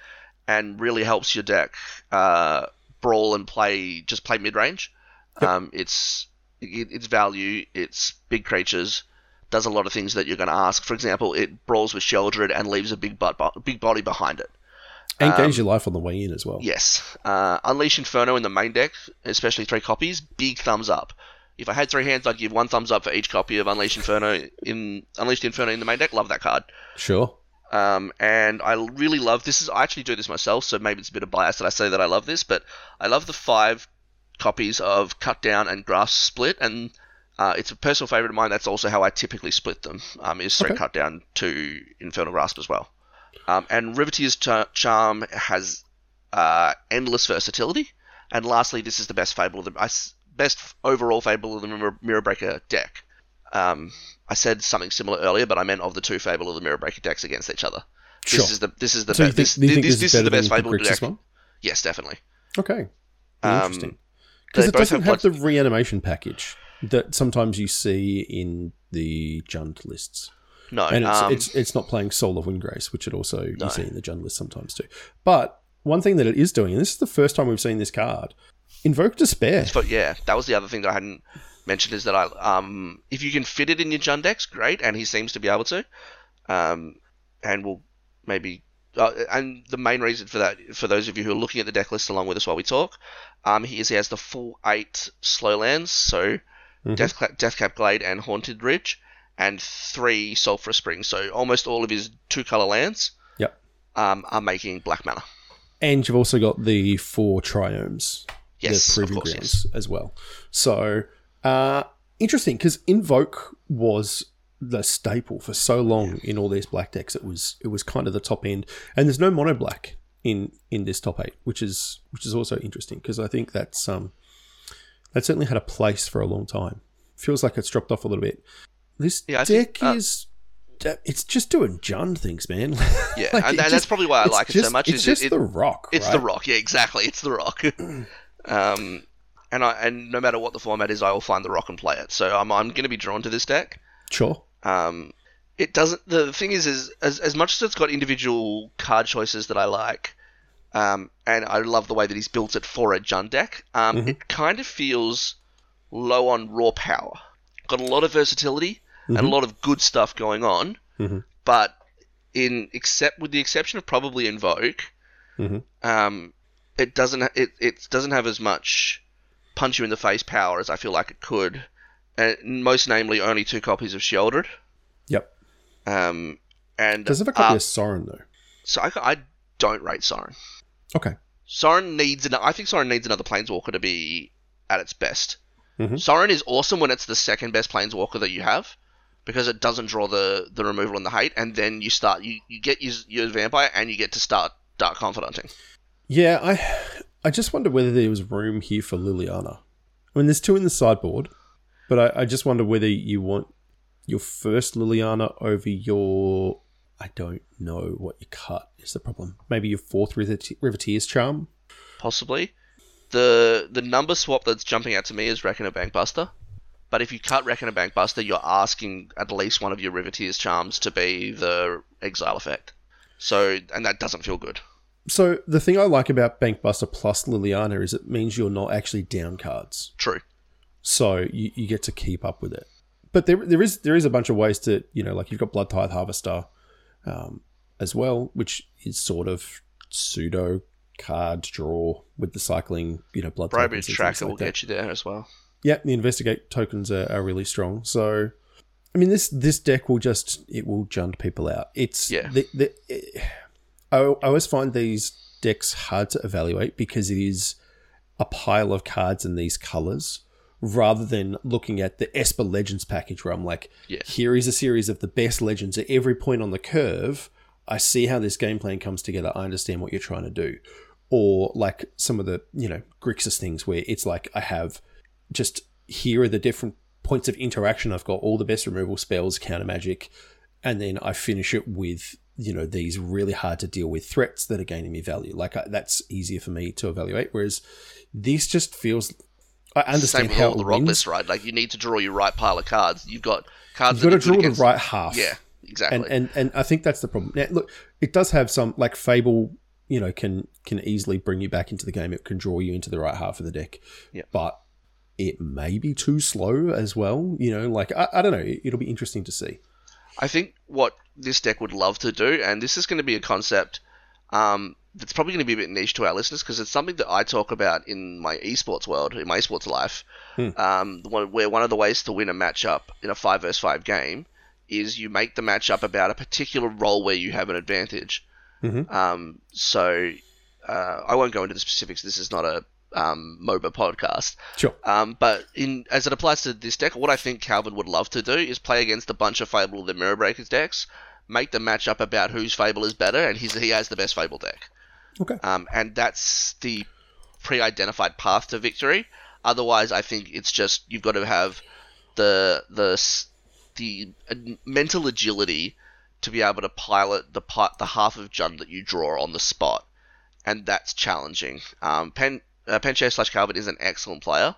and really helps your deck uh, brawl and play just play mid range. Yep. Um, it's it, it's value, it's big creatures, does a lot of things that you're going to ask. For example, it brawls with Sheoldred and leaves a big butt, big body behind it. and um, gains your life on the way in as well. Yes. Uh, Unleash Inferno in the main deck, especially three copies, big thumbs up. If I had three hands, I'd give one thumbs up for each copy of Unleash Inferno in Unleashed Inferno in the main deck. Love that card. Sure. Um, and I really love this. Is I actually do this myself, so maybe it's a bit of bias that I say that I love this, but I love the five copies of Cut Down and Grasp Split, and uh, it's a personal favorite of mine. That's also how I typically split them. Um, is three Okay. Cut Down, to Infernal Grasp as well. Um, and Rivetier's Char- Charm has uh, endless versatility. And lastly, this is the best Fable of the I best overall Fable of the Mirror, Mirror Breaker deck. Um, I said something similar earlier, but I meant of the two Fable of the Mirror Breaker decks against each other. Sure. This is the this is the so be- this, do you think this, this, this is the best Fable deck. one? Yes, definitely. Okay. Um, Interesting. Because it doesn't have have what- the reanimation package that sometimes you see in the Jund lists. No, and it's, um, it's it's not playing Soul of Windgrace, which it also No. you see in the Jund list sometimes too. But one thing that it is doing, and this is the first time we've seen this card, Invoke Despair. but yeah, that was the other thing that I hadn't mentioned is that I um if you can fit it in your Jund decks, great, and he seems to be able to. Um, and we'll maybe. Uh, and the main reason for that, for those of you who are looking at the deck list along with us while we talk, um, he is he has the full eight slow lands, so Mhm. Death, Deathcap Glade and Haunted Ridge, and three Sulphur Springs. So almost all of his two color lands Yep. um, are making black mana. And you've also got the four triomes, Yes, the of proving course, grounds as well. So uh, interesting because Invoke was the staple for so long in all these black decks. It was it was kind of the top end, and there's no mono black in in this top eight, which is which is also interesting because I think that's um that certainly had a place for a long time. Feels like it's dropped off a little bit. This Yeah, deck think, uh, is. It's just doing Jund things, man. Yeah, Like, and, and that's probably why I like it so much. It's is just it- the rock. It's right? the rock, yeah, exactly. It's the rock. um, and I and no matter what the format is, I will find the rock and play it. So I'm I'm going to be drawn to this deck. Sure. Um, it doesn't. The thing is, is as as much as it's got individual card choices that I like, um, and I love the way that he's built it for a Jund deck. Um, Mhm. it kind of feels low on raw power. Got a lot of versatility and a Mhm. lot of good stuff going on, Mhm. but in except with the exception of probably Invoke, Mhm. um, it doesn't it it doesn't have as much punch you in the face power as I feel like it could, and most namely only two copies of Sheoldred. Yep. Um, and Does it have a copy uh, of Sorin though? so I, I don't rate Sorin. Okay. Sorin needs an, I think Sorin needs another Planeswalker to be at its best. Mhm. Sorin is awesome when it's the second best Planeswalker that you have, because it doesn't draw the, the removal and the hate, and then you start you, you get your, your vampire and you get to start Dark Confidenting. Yeah, I I just wonder whether there was room here for Liliana. I mean, there's two in the sideboard, but I, I just wonder whether you want your first Liliana over your. I don't know what you cut is the problem. Maybe your fourth Rivete- Riveteer's Charm. Possibly. The the number swap that's jumping out to me is Reckoner Bankbuster. But if you cut Reckoner Bankbuster, you're asking at least one of your Riveteer's charms to be the exile effect. So and that doesn't feel good. So the thing I like about Bankbuster plus Liliana is it means you're not actually down cards. True. so you, you get to keep up with it. But there there is there is a bunch of ways to you know like you've got Blood Tithe Harvester um, as well, which is sort of pseudo card draw with the cycling you know blood Briarbridge Tracker things will that. get you there as well. Yeah, the investigate tokens are, are really strong. So I mean this this deck will just it will jund people out. It's Yeah. The, the, I, I always find these decks hard to evaluate because it is a pile of cards in these colors rather than looking at the Esper Legends package where I'm like, Yeah. here is a series of the best legends at every point on the curve. I see how this game plan comes together. I understand what you're trying to do. Or like some of the, you know, Grixis things where it's like I have just here are the different points of interaction. I've got all the best removal spells, counter magic, and then I finish it with you know these really hard to deal with threats that are gaining me value. Like I, that's easier for me to evaluate. Whereas this just feels. I understand Same with how all the rock wins. lists, right? Like you need to draw your right pile of cards. You've got cards. You've got to draw the right half. Yeah, exactly. and and and I think that's the problem. Now, look, it does have some like Fable. You know, can can easily bring you back into the game. It can draw you into the right half of the deck. Yeah. but it may be too slow as well. You know, like I, I don't know. It'll be interesting to see. I think what this deck would love to do, and this is going to be a concept um, that's probably going to be a bit niche to our listeners because it's something that I talk about in my esports world, in my esports life, um, one, where one of the ways to win a matchup in a five versus five game is you make the matchup about a particular role where you have an advantage. Um, so uh, I won't go into the specifics. This is not a um, MOBA podcast. Sure. Um, but in as it applies to this deck, what I think Calvin would love to do is play against a bunch of Fable of the Mirror Breakers decks, make the matchup about whose Fable is better, and he's, he has the best Fable deck. Okay. Um, and that's the pre-identified path to victory. Otherwise, I think it's just you've got to have the the the uh, mental agility to be able to pilot the part the half of Jund that you draw on the spot, and that's challenging. Um, Pen uh, Penche slash Calvert is an excellent player,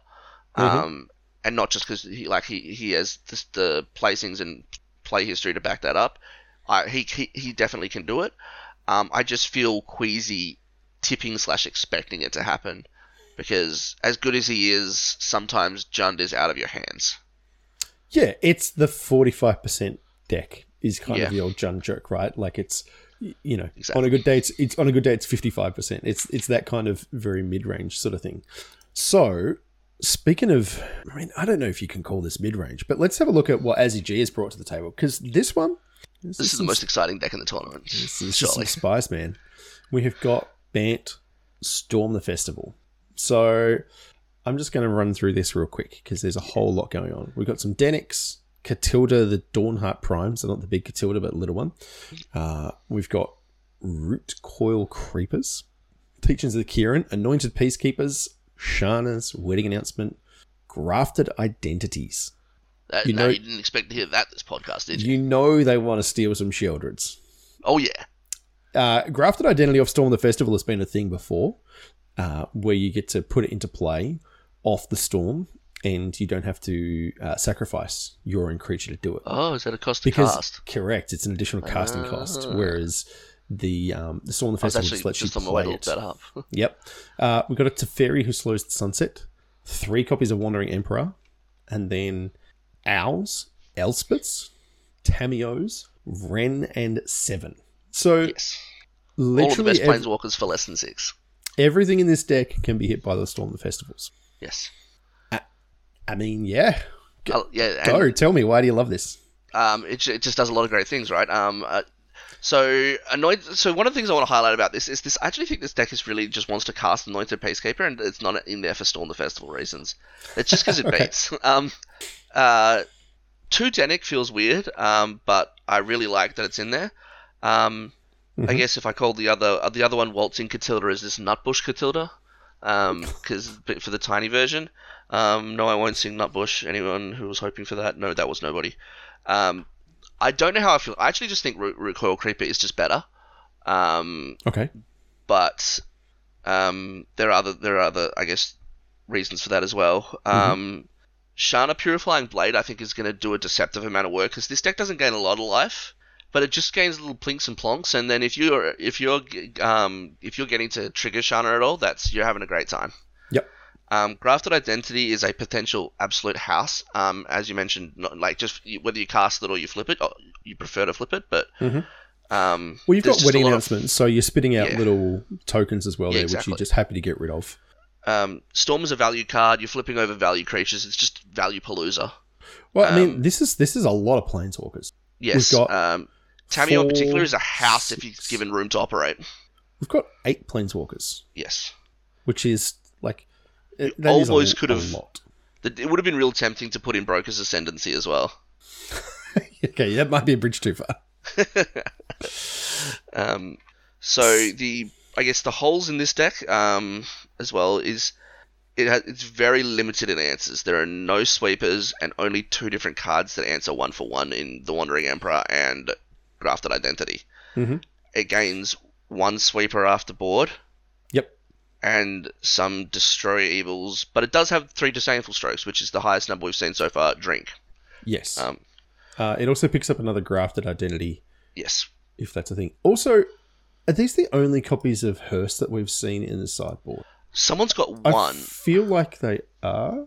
um, and not just because he like he he has the, the placings and play history to back that up. I, he, he he definitely can do it. Um, I just feel queasy tipping slash expecting it to happen because as good as he is, sometimes Jund is out of your hands. Yeah, it's the forty-five percent deck is kind Yeah. of the old Jund joke, right? Like it's you know Exactly. on a good day it's, it's on a good day it's fifty-five percent. It's it's that kind of very mid-range sort of thing. So speaking of, I mean, I don't know if you can call this mid-range, but let's have a look at what Azzy G has brought to the table because this one. This is the most exciting deck in the tournament. This is surely. spice, man. We have got Bant Storm the Festival. So I'm just going to run through this real quick because there's a whole lot going on. We've got some Dennicks, Katilda, the Dawnhart Prime, so not the big Katilda, but little one. Uh, we've got Root Coil Creepers, Teachings of the Kirin, Anointed Peacekeepers, Shanna's Wedding Announcement, Grafted Identities. That, you no, know- you didn't expect to hear that this podcast, did you? You know they want to steal some Sheoldreds. Oh yeah, uh, grafted identity of Storm the Festival has been a thing before, uh, where you get to put it into play off the storm, and you don't have to uh, sacrifice your own creature to do it. Oh, is that a cost to because cast? correct, it's an additional casting cost. Ah. Whereas the um, the Storm the I was Festival actually just lets just you on my way to play it. that up. Yep. Uh, we've got a Teferi who slows the sunset, three copies of Wandering Emperor, and then Aos, Elspeths, Tamiyos, Wrenn, and Seven. So yes, all of the best ev- planeswalkers for less than six. everything in this deck can be hit by the Storm the Festivals. Yes. I mean, yeah. Oh, yeah, and, Go, tell me, why do you love this? um, it, it just does a lot of great things, right? Um, uh, so annoyed. So one of the things I want to highlight about this is this. I actually think this deck is really just wants to cast Anointed Peacekeeper, and it's not in there for Storm the Festival reasons. It's just because it beats. Um, uh, two Dennick feels weird, um, but I really like that it's in there. Um, I Mhm. guess if I called the other uh, the other one Waltzing Katilda is this Nutbush Katilda, because for the tiny version. Um, no, I won't sing Nutbush. Anyone who was hoping for that, no, that was nobody. Um, I don't know how I feel. I actually just think Re- Recoil Creeper is just better. Um, Okay. but um, there are other there are other I guess reasons for that as well. Um, Shanna Purifying Blade I think is going to do a deceptive amount of work because this deck doesn't gain a lot of life, but it just gains little plinks and plonks. And then if you're if you're um, if you're getting to trigger Shanna at all, that's you're having a great time. Yep. Um, Grafted Identity is a potential absolute house. Um, as you mentioned, not, like just whether you cast it or you flip it, or you prefer to flip it, but Mhm. um, Well, you've got wedding lot of- announcements, so you're spitting out Yeah. little tokens as well Yeah, there, which you're just happy to get rid of. Um, Storm is a value card. You're flipping over value creatures. It's just value palooza. Well, I mean, Um, this is this is a lot of planeswalkers. Yes. got um, Tamiyo in particular is a house if you're given room to operate. We've got eight planeswalkers, Yes. which is like it, boys could have- It would have been real tempting to put in Broker's Ascendancy as well. okay, that might be a bridge too far. Um, so the I guess the holes in this deck um, as well is it has, it's very limited in answers. There are no sweepers and only two different cards that answer one for one in the Wandering Emperor and Grafted Identity. Mhm. It gains one sweeper after board. And some destroy evils, but it does have three disdainful strokes, which is the highest number we've seen so far. Drink. Yes. Um, uh, it also picks up another grafted identity, yes. if that's a thing. Also, are these the only copies of Hearst that we've seen in the sideboard? Someone's got one. I feel like they are.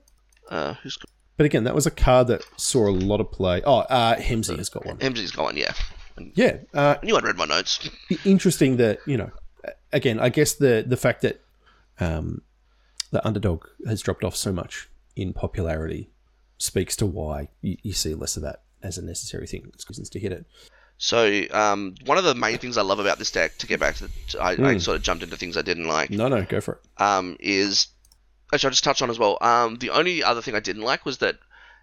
Uh, who's got? But again, that was a card that saw a lot of play. Oh, uh, Hemsey has got one. MG's got one, yeah. Yeah, uh, I knew I'd read my notes. interesting that you know. Again, I guess the the fact that um, the underdog has dropped off so much in popularity speaks to why you, you see less of that as a necessary thing. It's to hit it. So, um, one of the main things I love about this deck, to get back to, the, I, I sort of jumped into things I didn't like, No, no, go for it. um, is actually I'll just touch on as well. Um, the only other thing I didn't like was that,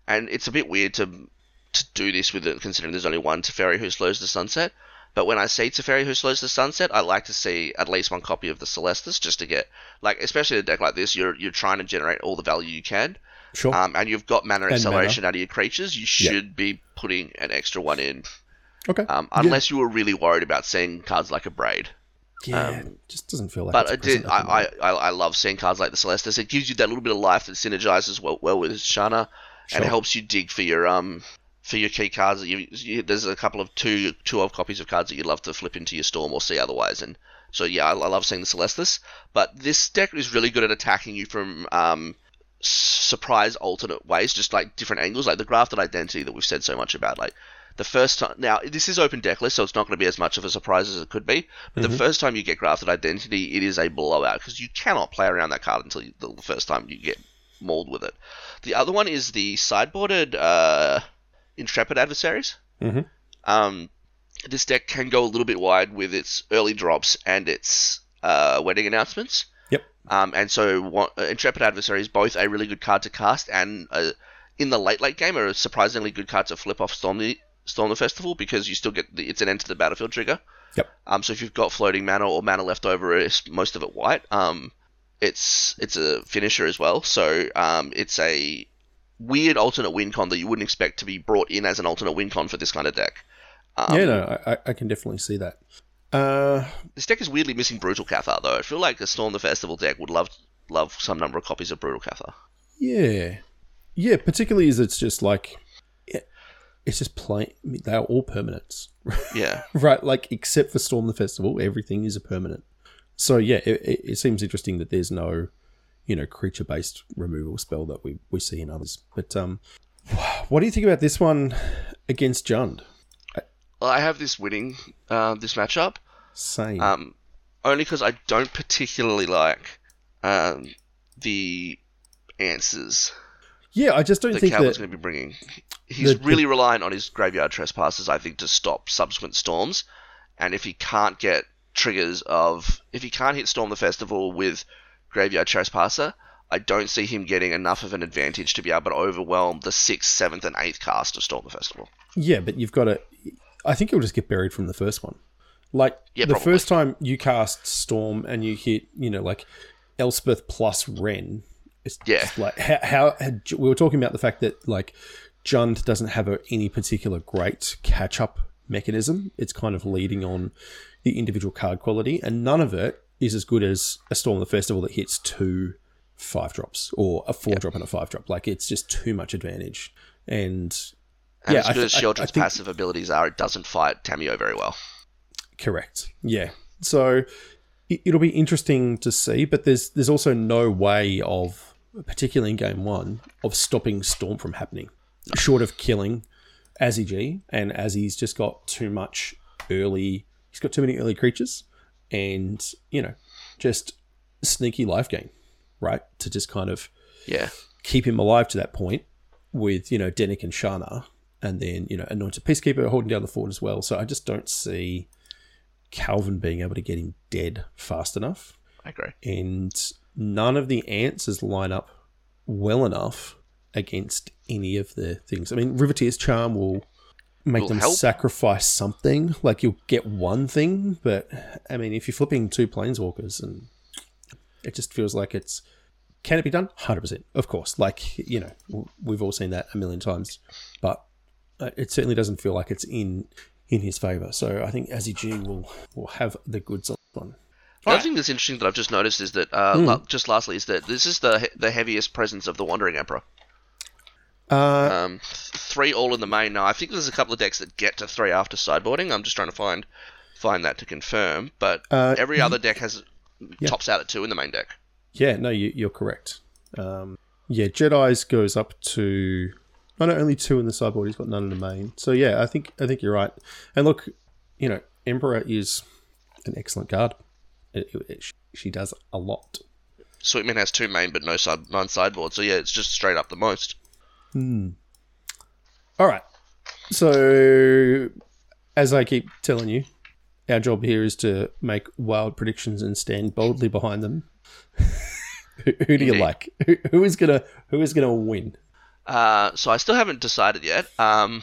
and it's a bit weird to to do this with it, considering there's only one Teferi who slows the sunset. But when I see Teferi who slows the sunset, I like to see at least one copy of the Celestus just to get like, especially a deck like this, you're you're trying to generate all the value you can. Sure. Um, and you've got mana And acceleration out of your creatures, you Yeah. should be putting an extra one in. okay. Um, Yeah. unless you were really worried about seeing cards like Abrade. yeah, um, it just doesn't feel like. But I did. present at the I. I, I love seeing cards like the Celestus. It gives you that little bit of life that synergizes well, well with Shanna, and it helps you dig for your um for your key cards. That you, you, there's a couple of two two of copies of cards that you'd love to flip into your storm or see otherwise. And so yeah, I, I love seeing the Celestus. But this deck is really good at attacking you from um surprise alternate ways, just like different angles, like the grafted identity that we've said so much about, like. The first time, now this is open deck list so it's not going to be as much of a surprise as it could be. But the first time you get grafted identity, it is a blowout because you cannot play around that card until you, the the first time you get mauled with it. The other one is the sideboarded uh, intrepid adversaries. Mhm. Um, this deck can go a little bit wide with its early drops and its uh, wedding announcements. Yep. Um, and so one, uh, intrepid adversary is both a really good card to cast and uh, in the late late game are a surprisingly good card to flip off Storm the Storm the Festival because you still get the, it's an end to the battlefield trigger. Yep. Um, so if you've got floating mana or mana left over, it's most of it white. Um, it's it's a finisher as well. So um, it's a weird alternate win con that you wouldn't expect to be brought in as an alternate win con for this kind of deck. Um, yeah, no, I, I- can definitely see that. Uh, This deck is weirdly missing Brutal Cathar though. I feel like a Storm the Festival deck would love love some number of copies of Brutal Cathar. yeah, yeah. Particularly as it's just like, it- it's just plain. I mean, they are all permanents, Yeah. right? Like except for Storm the Festival, everything is a permanent. So yeah, it, it, it seems interesting that there's no, you know, creature-based removal spell that we we see in others. But um, what do you think about this one against Jund? Well, I have this winning uh, this matchup. Same. Um, only because I don't particularly like um, the answers yeah, I just don't that think Calvin's that. going to be bringing. He's the- the- really reliant on his graveyard trespassers, I think, to stop subsequent storms. And if he can't get triggers of, if he can't hit Storm the Festival with graveyard trespasser, I don't see him getting enough of an advantage to be able to overwhelm the sixth, seventh, and eighth cast of Storm the Festival. Yeah, but you've got to. I think it'll just get buried from the first one. Like Yeah, the probably. first time you cast Storm and you hit, you know, like Elspeth plus Wrenn. It's Yeah. just like how, how had- we were talking about the fact that like Jund doesn't have a, any particular great catch up mechanism. It's kind of leading on the individual card quality, and none of it is as good as a Storm of the Festival that hits two five drops or a four drop and a five drop. Like it's just too much advantage. And And Yeah, as good th- as I- I think- passive abilities are, it doesn't fight Tamiyo very well. Correct. Yeah. So it- it'll be interesting to see, but there's there's also no way of, particularly in game one, of stopping Storm from happening, short of killing Azzy G, and Azzy's just got too much early. He's got too many early creatures, and you know, just sneaky life gain, right? To just kind of Yeah. keep him alive to that point with, you know, Dennick and Shanna, and then, you know, Anointed Peacekeeper holding down the fort as well. So I just don't see Calvin being able to get him dead fast enough. I agree. And none of the answers line up well enough against any of the things. I mean, Riveteer's Charm will make them help. sacrifice something. Like you'll get one thing, but I mean, if you're flipping two planeswalkers and it just feels like it's can it be done? Hundred percent, of course. Like you know, we've all seen that a million times, but uh, it certainly doesn't feel like it's in in his favor. So I think Azzy will will have the goods on this one. The other thing that's interesting that I've just noticed is that, uh, la- just lastly, is that this is the the heaviest presence of the Wandering Emperor. Uh, Um, three all in the main now. I think there's a couple of decks that get to three after sideboarding. I'm just trying to find find that to confirm. But Uh, every other deck has tops out at two in the main deck. yeah, no, you, you're correct. Um, yeah, Jedi's goes up to not only two in the sideboard. He's got none in the main. So yeah, I think I think you're right. And look, you know, Emperor is an excellent card. It, it, it- she does a lot. Sweetman has two main but no side none sideboard. So yeah, it's just straight up the most. All right. So, as I keep telling you, our job here is to make wild predictions and stand boldly behind them. who, who do you like? Who, who is gonna Who is gonna win? Uh, so I still haven't decided yet. Um,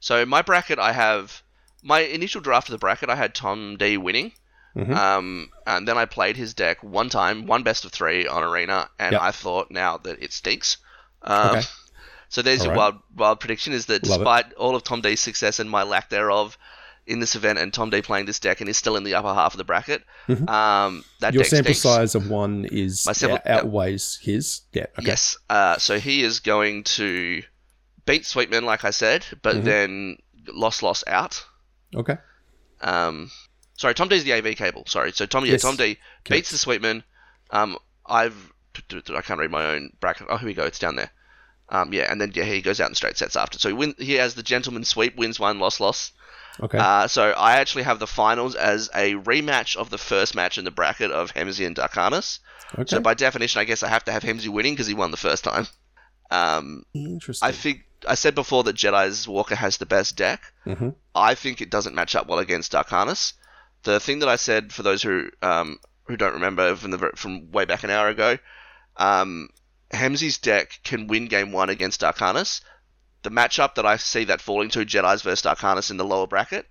so my bracket, I have my initial draft of the bracket. I had Tom D winning. Mhm. Um, and then I played his deck one time, one best of three on Arena, and Yep. I thought now that it stinks. Um, Okay. So there's your Alright. wild, wild prediction: is that Love it. despite all of Tom D's success and my lack thereof in this event, and Tom D playing this deck and is still in the upper half of the bracket, um, that Mm-hmm. Your sample stinks. size of one is sample- out- outweighs his. Yeah. Okay. Yes. Uh, so he is going to beat Sweetman, like I said, but Mhm. then loss loss out. Okay. Um, sorry, Tom D's the AV cable. Sorry, so Tom, yeah, Yes. Tom D Correct. beats the Sweetman. Um, I've I can't read my own bracket. Oh, here we go. It's down there. Um, yeah, and then yeah, he goes out in straight sets after. So he win. He has the gentleman sweep, wins one, loss loss. Okay. Uh, so I actually have the finals as a rematch of the first match in the bracket of Hemsey and Darkanis. okay. So by definition, I guess I have to have Hemsey winning because he won the first time. Um, Interesting. I think I said before that Jedi's Walker has the best deck. Mhm. I think it doesn't match up well against Darkanis. The thing that I said for those who um, who don't remember from the from way back an hour ago, um, Hemsey's deck can win game one against Darkanis. The matchup that I see that falling to Jedi's versus Darkanis in the lower bracket,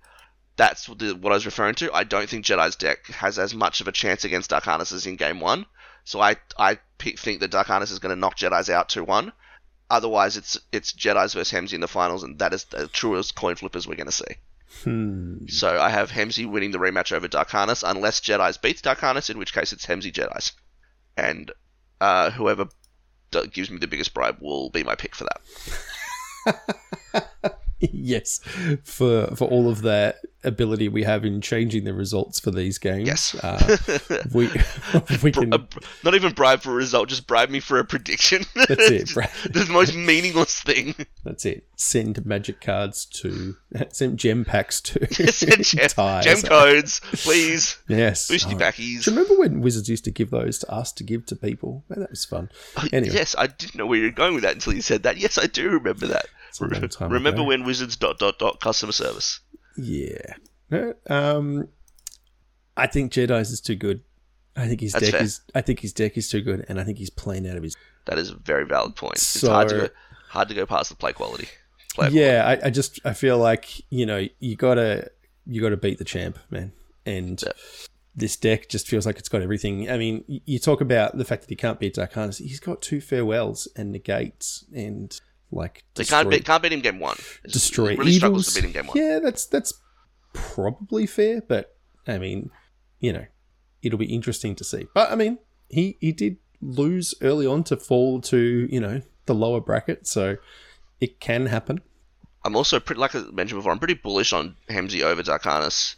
that's what, I was referring to. I don't think Jedi's deck has as much of a chance against Darkanis as in game one. So I I think that Darkanis is going to knock Jedi's out two one. Otherwise, it's it's Jedi's versus Hemsey in the finals, and that is the truest coin flip as we're going to see. Hmm. So I have Hemsey winning the rematch over Darkanis, unless Jedi's beats Darkanis, in which case it's Hemsey Jedi's, and uh, whoever gives me the biggest bribe will be my pick for that. yes, for for all of that ability we have in changing the results for these games. Yes. uh, we we can. A, not even bribe for a result, just bribe me for a prediction. That's it, the most meaningless thing. That's it. Send magic cards to send gem packs to Send gem, gem codes, please. Yes. Boosty Oh, backies. Do you remember when Wizards used to give those to us to give to people? Man, that was fun. Anyway, Yes, I didn't know where you were going with that until you said that. Yes, I do remember that. Long time Remember ago. when Wizards dot dot dot customer service? Yeah. No, Um, I think Jedi's is too good. I think his That's deck fair. is. I think his deck is too good, and I think he's playing out of his. That is a very valid point. It's hard to go, hard to go past the play quality. Play Yeah, I, I just I feel like you know you gotta you gotta beat the champ, man, and. Yeah. This deck just feels like it's got everything. I mean, you talk about the fact that he can't beat Darkanis. He's got two farewells and negates and like They can't destroy- beat, can't beat him game one. It's- destroy really struggles to beat him game one. Yeah, that's that's probably fair, but I mean, you know, it'll be interesting to see. But I mean, he he did lose early on to fall to you know the lower bracket, so it can happen. I'm also pretty, like I mentioned before, I'm pretty bullish on Hemsey over Darkanis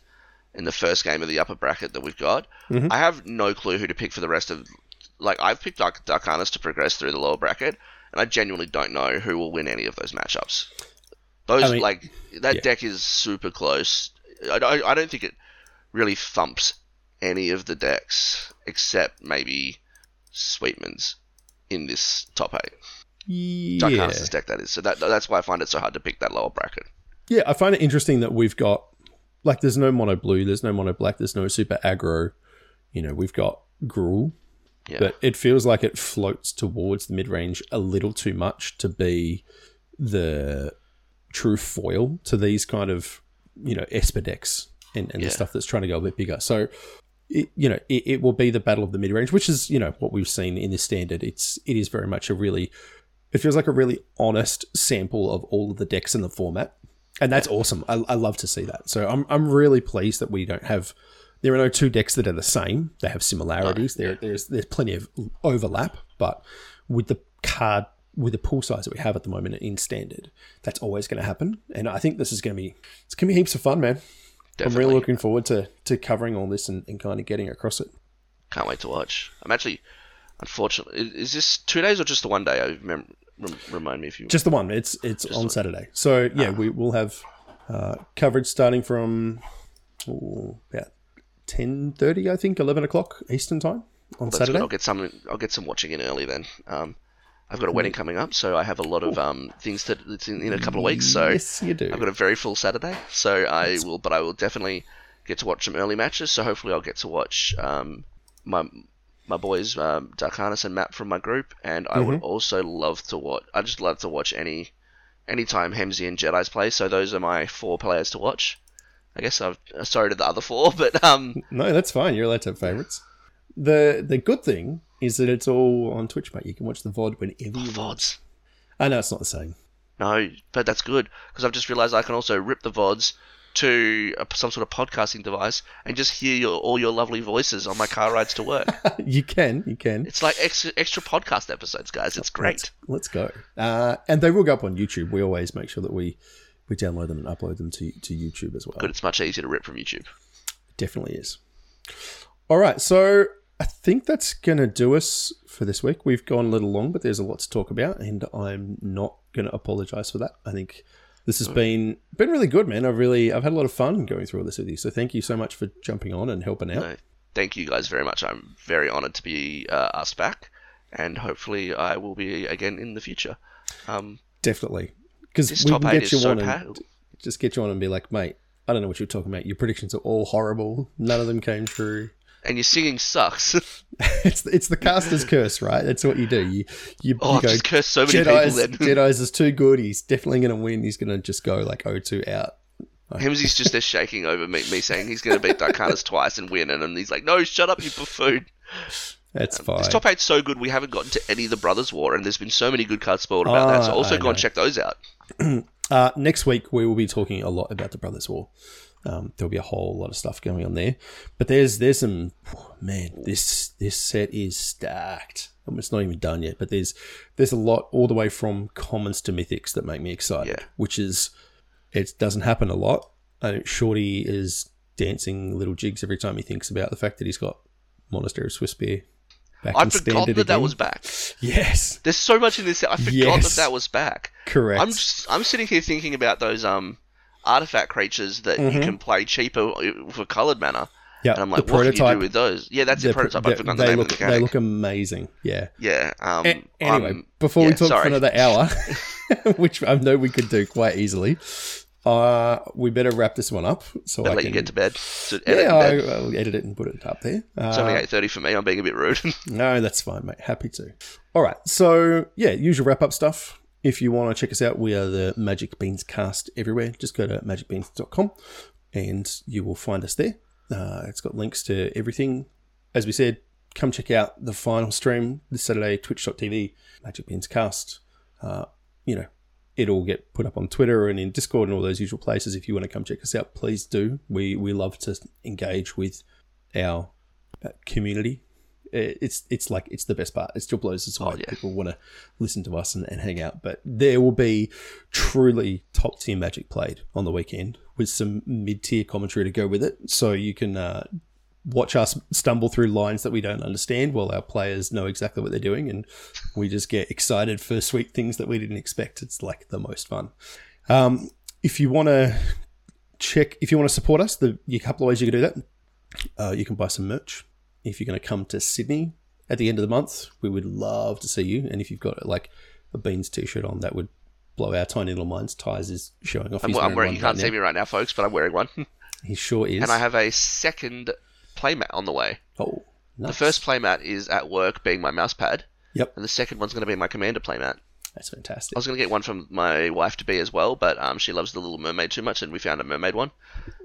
in the first game of the upper bracket that we've got. Mhm. I have no clue who to pick for the rest of. Like I've picked Dark, Darkanis to progress through the lower bracket, and I genuinely don't know who will win any of those matchups. Those I mean, like that yeah. deck is super close. I, I, I don't think it really thumps any of the decks except maybe Sweetman's in this top eight. Yeah, Darkanis' deck that is. So that that's why I find it so hard to pick that lower bracket. yeah. I find it interesting that we've got like there's no mono blue, there's no mono black, there's no super aggro. You know, we've got Gruul, Yeah. but it feels like it floats towards the mid range a little too much to be the true foil to these kind of you know Esper decks and, and Yeah. the stuff that's trying to go a bit bigger. So it, you know, it, it will be the battle of the mid range, which is you know what we've seen in this standard. It's it is very much a really, it feels like a really honest sample of all of the decks in the format, and that's awesome. I, I love to see that. So I'm I'm really pleased that we don't have. There are no two decks that are the same. They have similarities. There, there's there's plenty of overlap, but with the card with the pool size that we have at the moment in standard, that's always going to happen. And I think this is going to be it's going to be heaps of fun, man. I'm really looking forward to, to covering all this and, and kind of getting across it. Can't wait to watch. I'm actually, unfortunately, is this two days or just the one day? I remember, remind me if you just the one. It's it's on. Saturday. So yeah, ah. we will have uh, coverage starting from oh, about ten thirty, I think, eleven o'clock Eastern time on well, Saturday. Good. I'll get some. I'll get some watching in early then. Um, I've got a wedding coming up, so I have a lot of um, things that it's in, in a couple of weeks. So yes, you do. I've got a very full Saturday, so I That's... will, but I will definitely get to watch some early matches. So hopefully, I'll get to watch um, my my boys um, Darkanis and Matt from my group, and I mm-hmm. would also love to watch. I just love to watch any anytime Hemsey and Jedi's play. So those are my four players to watch. I guess I'm sorry to the other four, but um, no, that's fine. You're allowed to have favorites. The the good thing is that it's all on Twitch, mate. You can watch the VOD whenever you oh, want. VODs. I know it's not the same. No, but that's good because I've just realised I can also rip the VODs to a, some sort of podcasting device and just hear your, all your lovely voices on my car rides to work. you can, you can. It's like extra, extra podcast episodes, guys. It's great. Let's, let's go. Uh, and they will go up on YouTube. We always make sure that we we download them and upload them to to YouTube as well. But It's much easier to rip from YouTube. It definitely is. All right, so I think that's going to do us for this week. We've gone a little long, but there's a lot to talk about, and I'm not going to apologize for that. I think this has been been really good, man. I've really I've had a lot of fun going through all this with you. So thank you so much for jumping on and helping out. No, thank you guys very much. I'm very honored to be uh, asked back, and hopefully I will be again in the future. Um, Definitely, because we can get you so on and just get you on and be like, mate, I don't know what you're talking about. Your predictions are all horrible. None of them came true and your singing sucks. it's it's the caster's curse, right? That's what you do. You you, oh, you go, just curse so many Jedi's, people. Then Jedi's is too good. He's definitely going to win. He's going to just go like 0-2 out. Hemsey's just there shaking over me, me saying he's going to beat Darkanis twice and win, and he's like, "No, shut up, you buffoon." That's um, fine. This top eight's so good. We haven't gotten to any of the Brothers War, and there's been so many good cards spoiled about oh, that. So also I go know. and check those out. uh, next week we will be talking a lot about the Brothers War. Um, there'll be a whole lot of stuff going on there. But there's there's some man, this this set is stacked. It's not even done yet, but there's there's a lot all the way from commons to mythics that make me excited. Yeah. Which is it doesn't happen a lot. I Shorty is dancing little jigs every time he thinks about the fact that he's got Monastery of Swiftspear back I'd forgotten that again. that was back. Yes. There's so much in this. I forgot yes. that that was back. Correct. I'm just, I'm sitting here thinking about those um artifact creatures that mm-hmm. you can play cheaper for colored mana. Yeah, and I'm like, what prototype, can you do with those? Yeah, that's the, the prototype. I forgot the name look, of the mechanic. They look amazing. Yeah. Yeah. Um, a- anyway, I'm, before yeah, we talk sorry. for another hour, which I know we could do quite easily, uh, we better wrap this one up. So I let can, you get to bed. So yeah, I, will edit it and put it up there. Uh, it's only eight thirty for me. I'm being a bit rude. no, that's fine, mate. Happy to. All right. So yeah, usual wrap up stuff. If you want to check us out, we are the Magic Beans cast everywhere. Just go to magicbeans.com and you will find us there. Uh, it's got links to everything. As we said, come check out the final stream this Saturday, twitch.tv, Magic Beans cast. Uh, you know, it'll get put up on Twitter and in Discord and all those usual places. If you want to come check us out, please do. We we love to engage with our uh, community it's it's like it's the best part. It still blows us away. Oh, yeah. People want to listen to us and, and, hang out, but there will be truly top tier Magic played on the weekend with some mid tier commentary to go with it, so you can uh, watch us stumble through lines that we don't understand while our players know exactly what they're doing, and we just get excited for sweet things that we didn't expect. It's like the most fun. Um, if you want to check, if you want to support us, the a couple of ways you can do that. Uh, you can buy some merch if you're going to come to Sydney at the end of the month, we would love to see you. And if you've got like a Beans t-shirt on, that would blow our tiny little minds. Ty's is showing off. I'm, I'm wearing. You can't right see me right now, folks, but I'm wearing one. he sure is. And I have a second playmat on the way. Oh, nice. The first playmat is at work, being my mouse pad. Yep. And the second one's going to be my commander playmat. That's fantastic. I was going to get one from my wife to be as well, but um, she loves the Little Mermaid too much, and we found a mermaid one,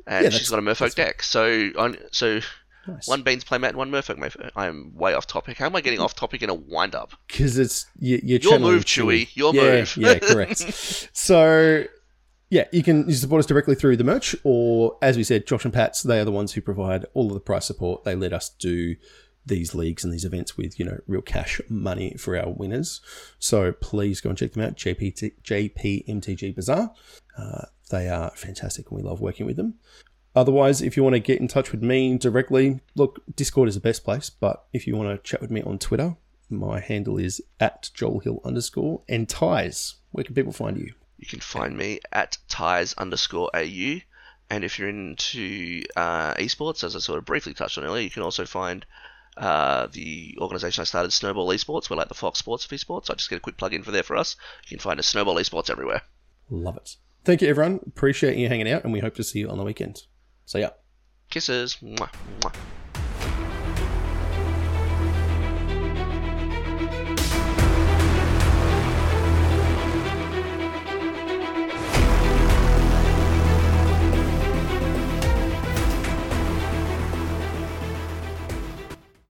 and yeah, she's got a Merfolk deck. So on, so Nice. One Beans playmat and one Merfolk. I'm way off topic. How am I getting off topic in a wind up? because it's you, you're Your move, Chewy. Your yeah, move. yeah, correct. so, yeah, you can support us directly through the merch, or as we said, Josh and Pats. They are the ones who provide all of the price support. They let us do these leagues and these events with you know real cash money for our winners. So please go and check them out. JPT, JPMTG Bazaar. Uh, they are fantastic, and we love working with them. Otherwise, if you want to get in touch with me directly, look, Discord is the best place. But if you want to chat with me on Twitter, my handle is at Joel Hill underscore and ties. Where can people find you? You can find me at ties underscore au. And if you're into uh, esports, as I sort of briefly touched on earlier, you can also find uh, the organisation I started, Snowball Esports. We're like the Fox Sports of esports. I just get a quick plug in for there for us. You can find us Snowball Esports everywhere. Love it. Thank you, everyone. Appreciate you hanging out, and we hope to see you on the weekend. See ya. Kisses. Mwah, mwah.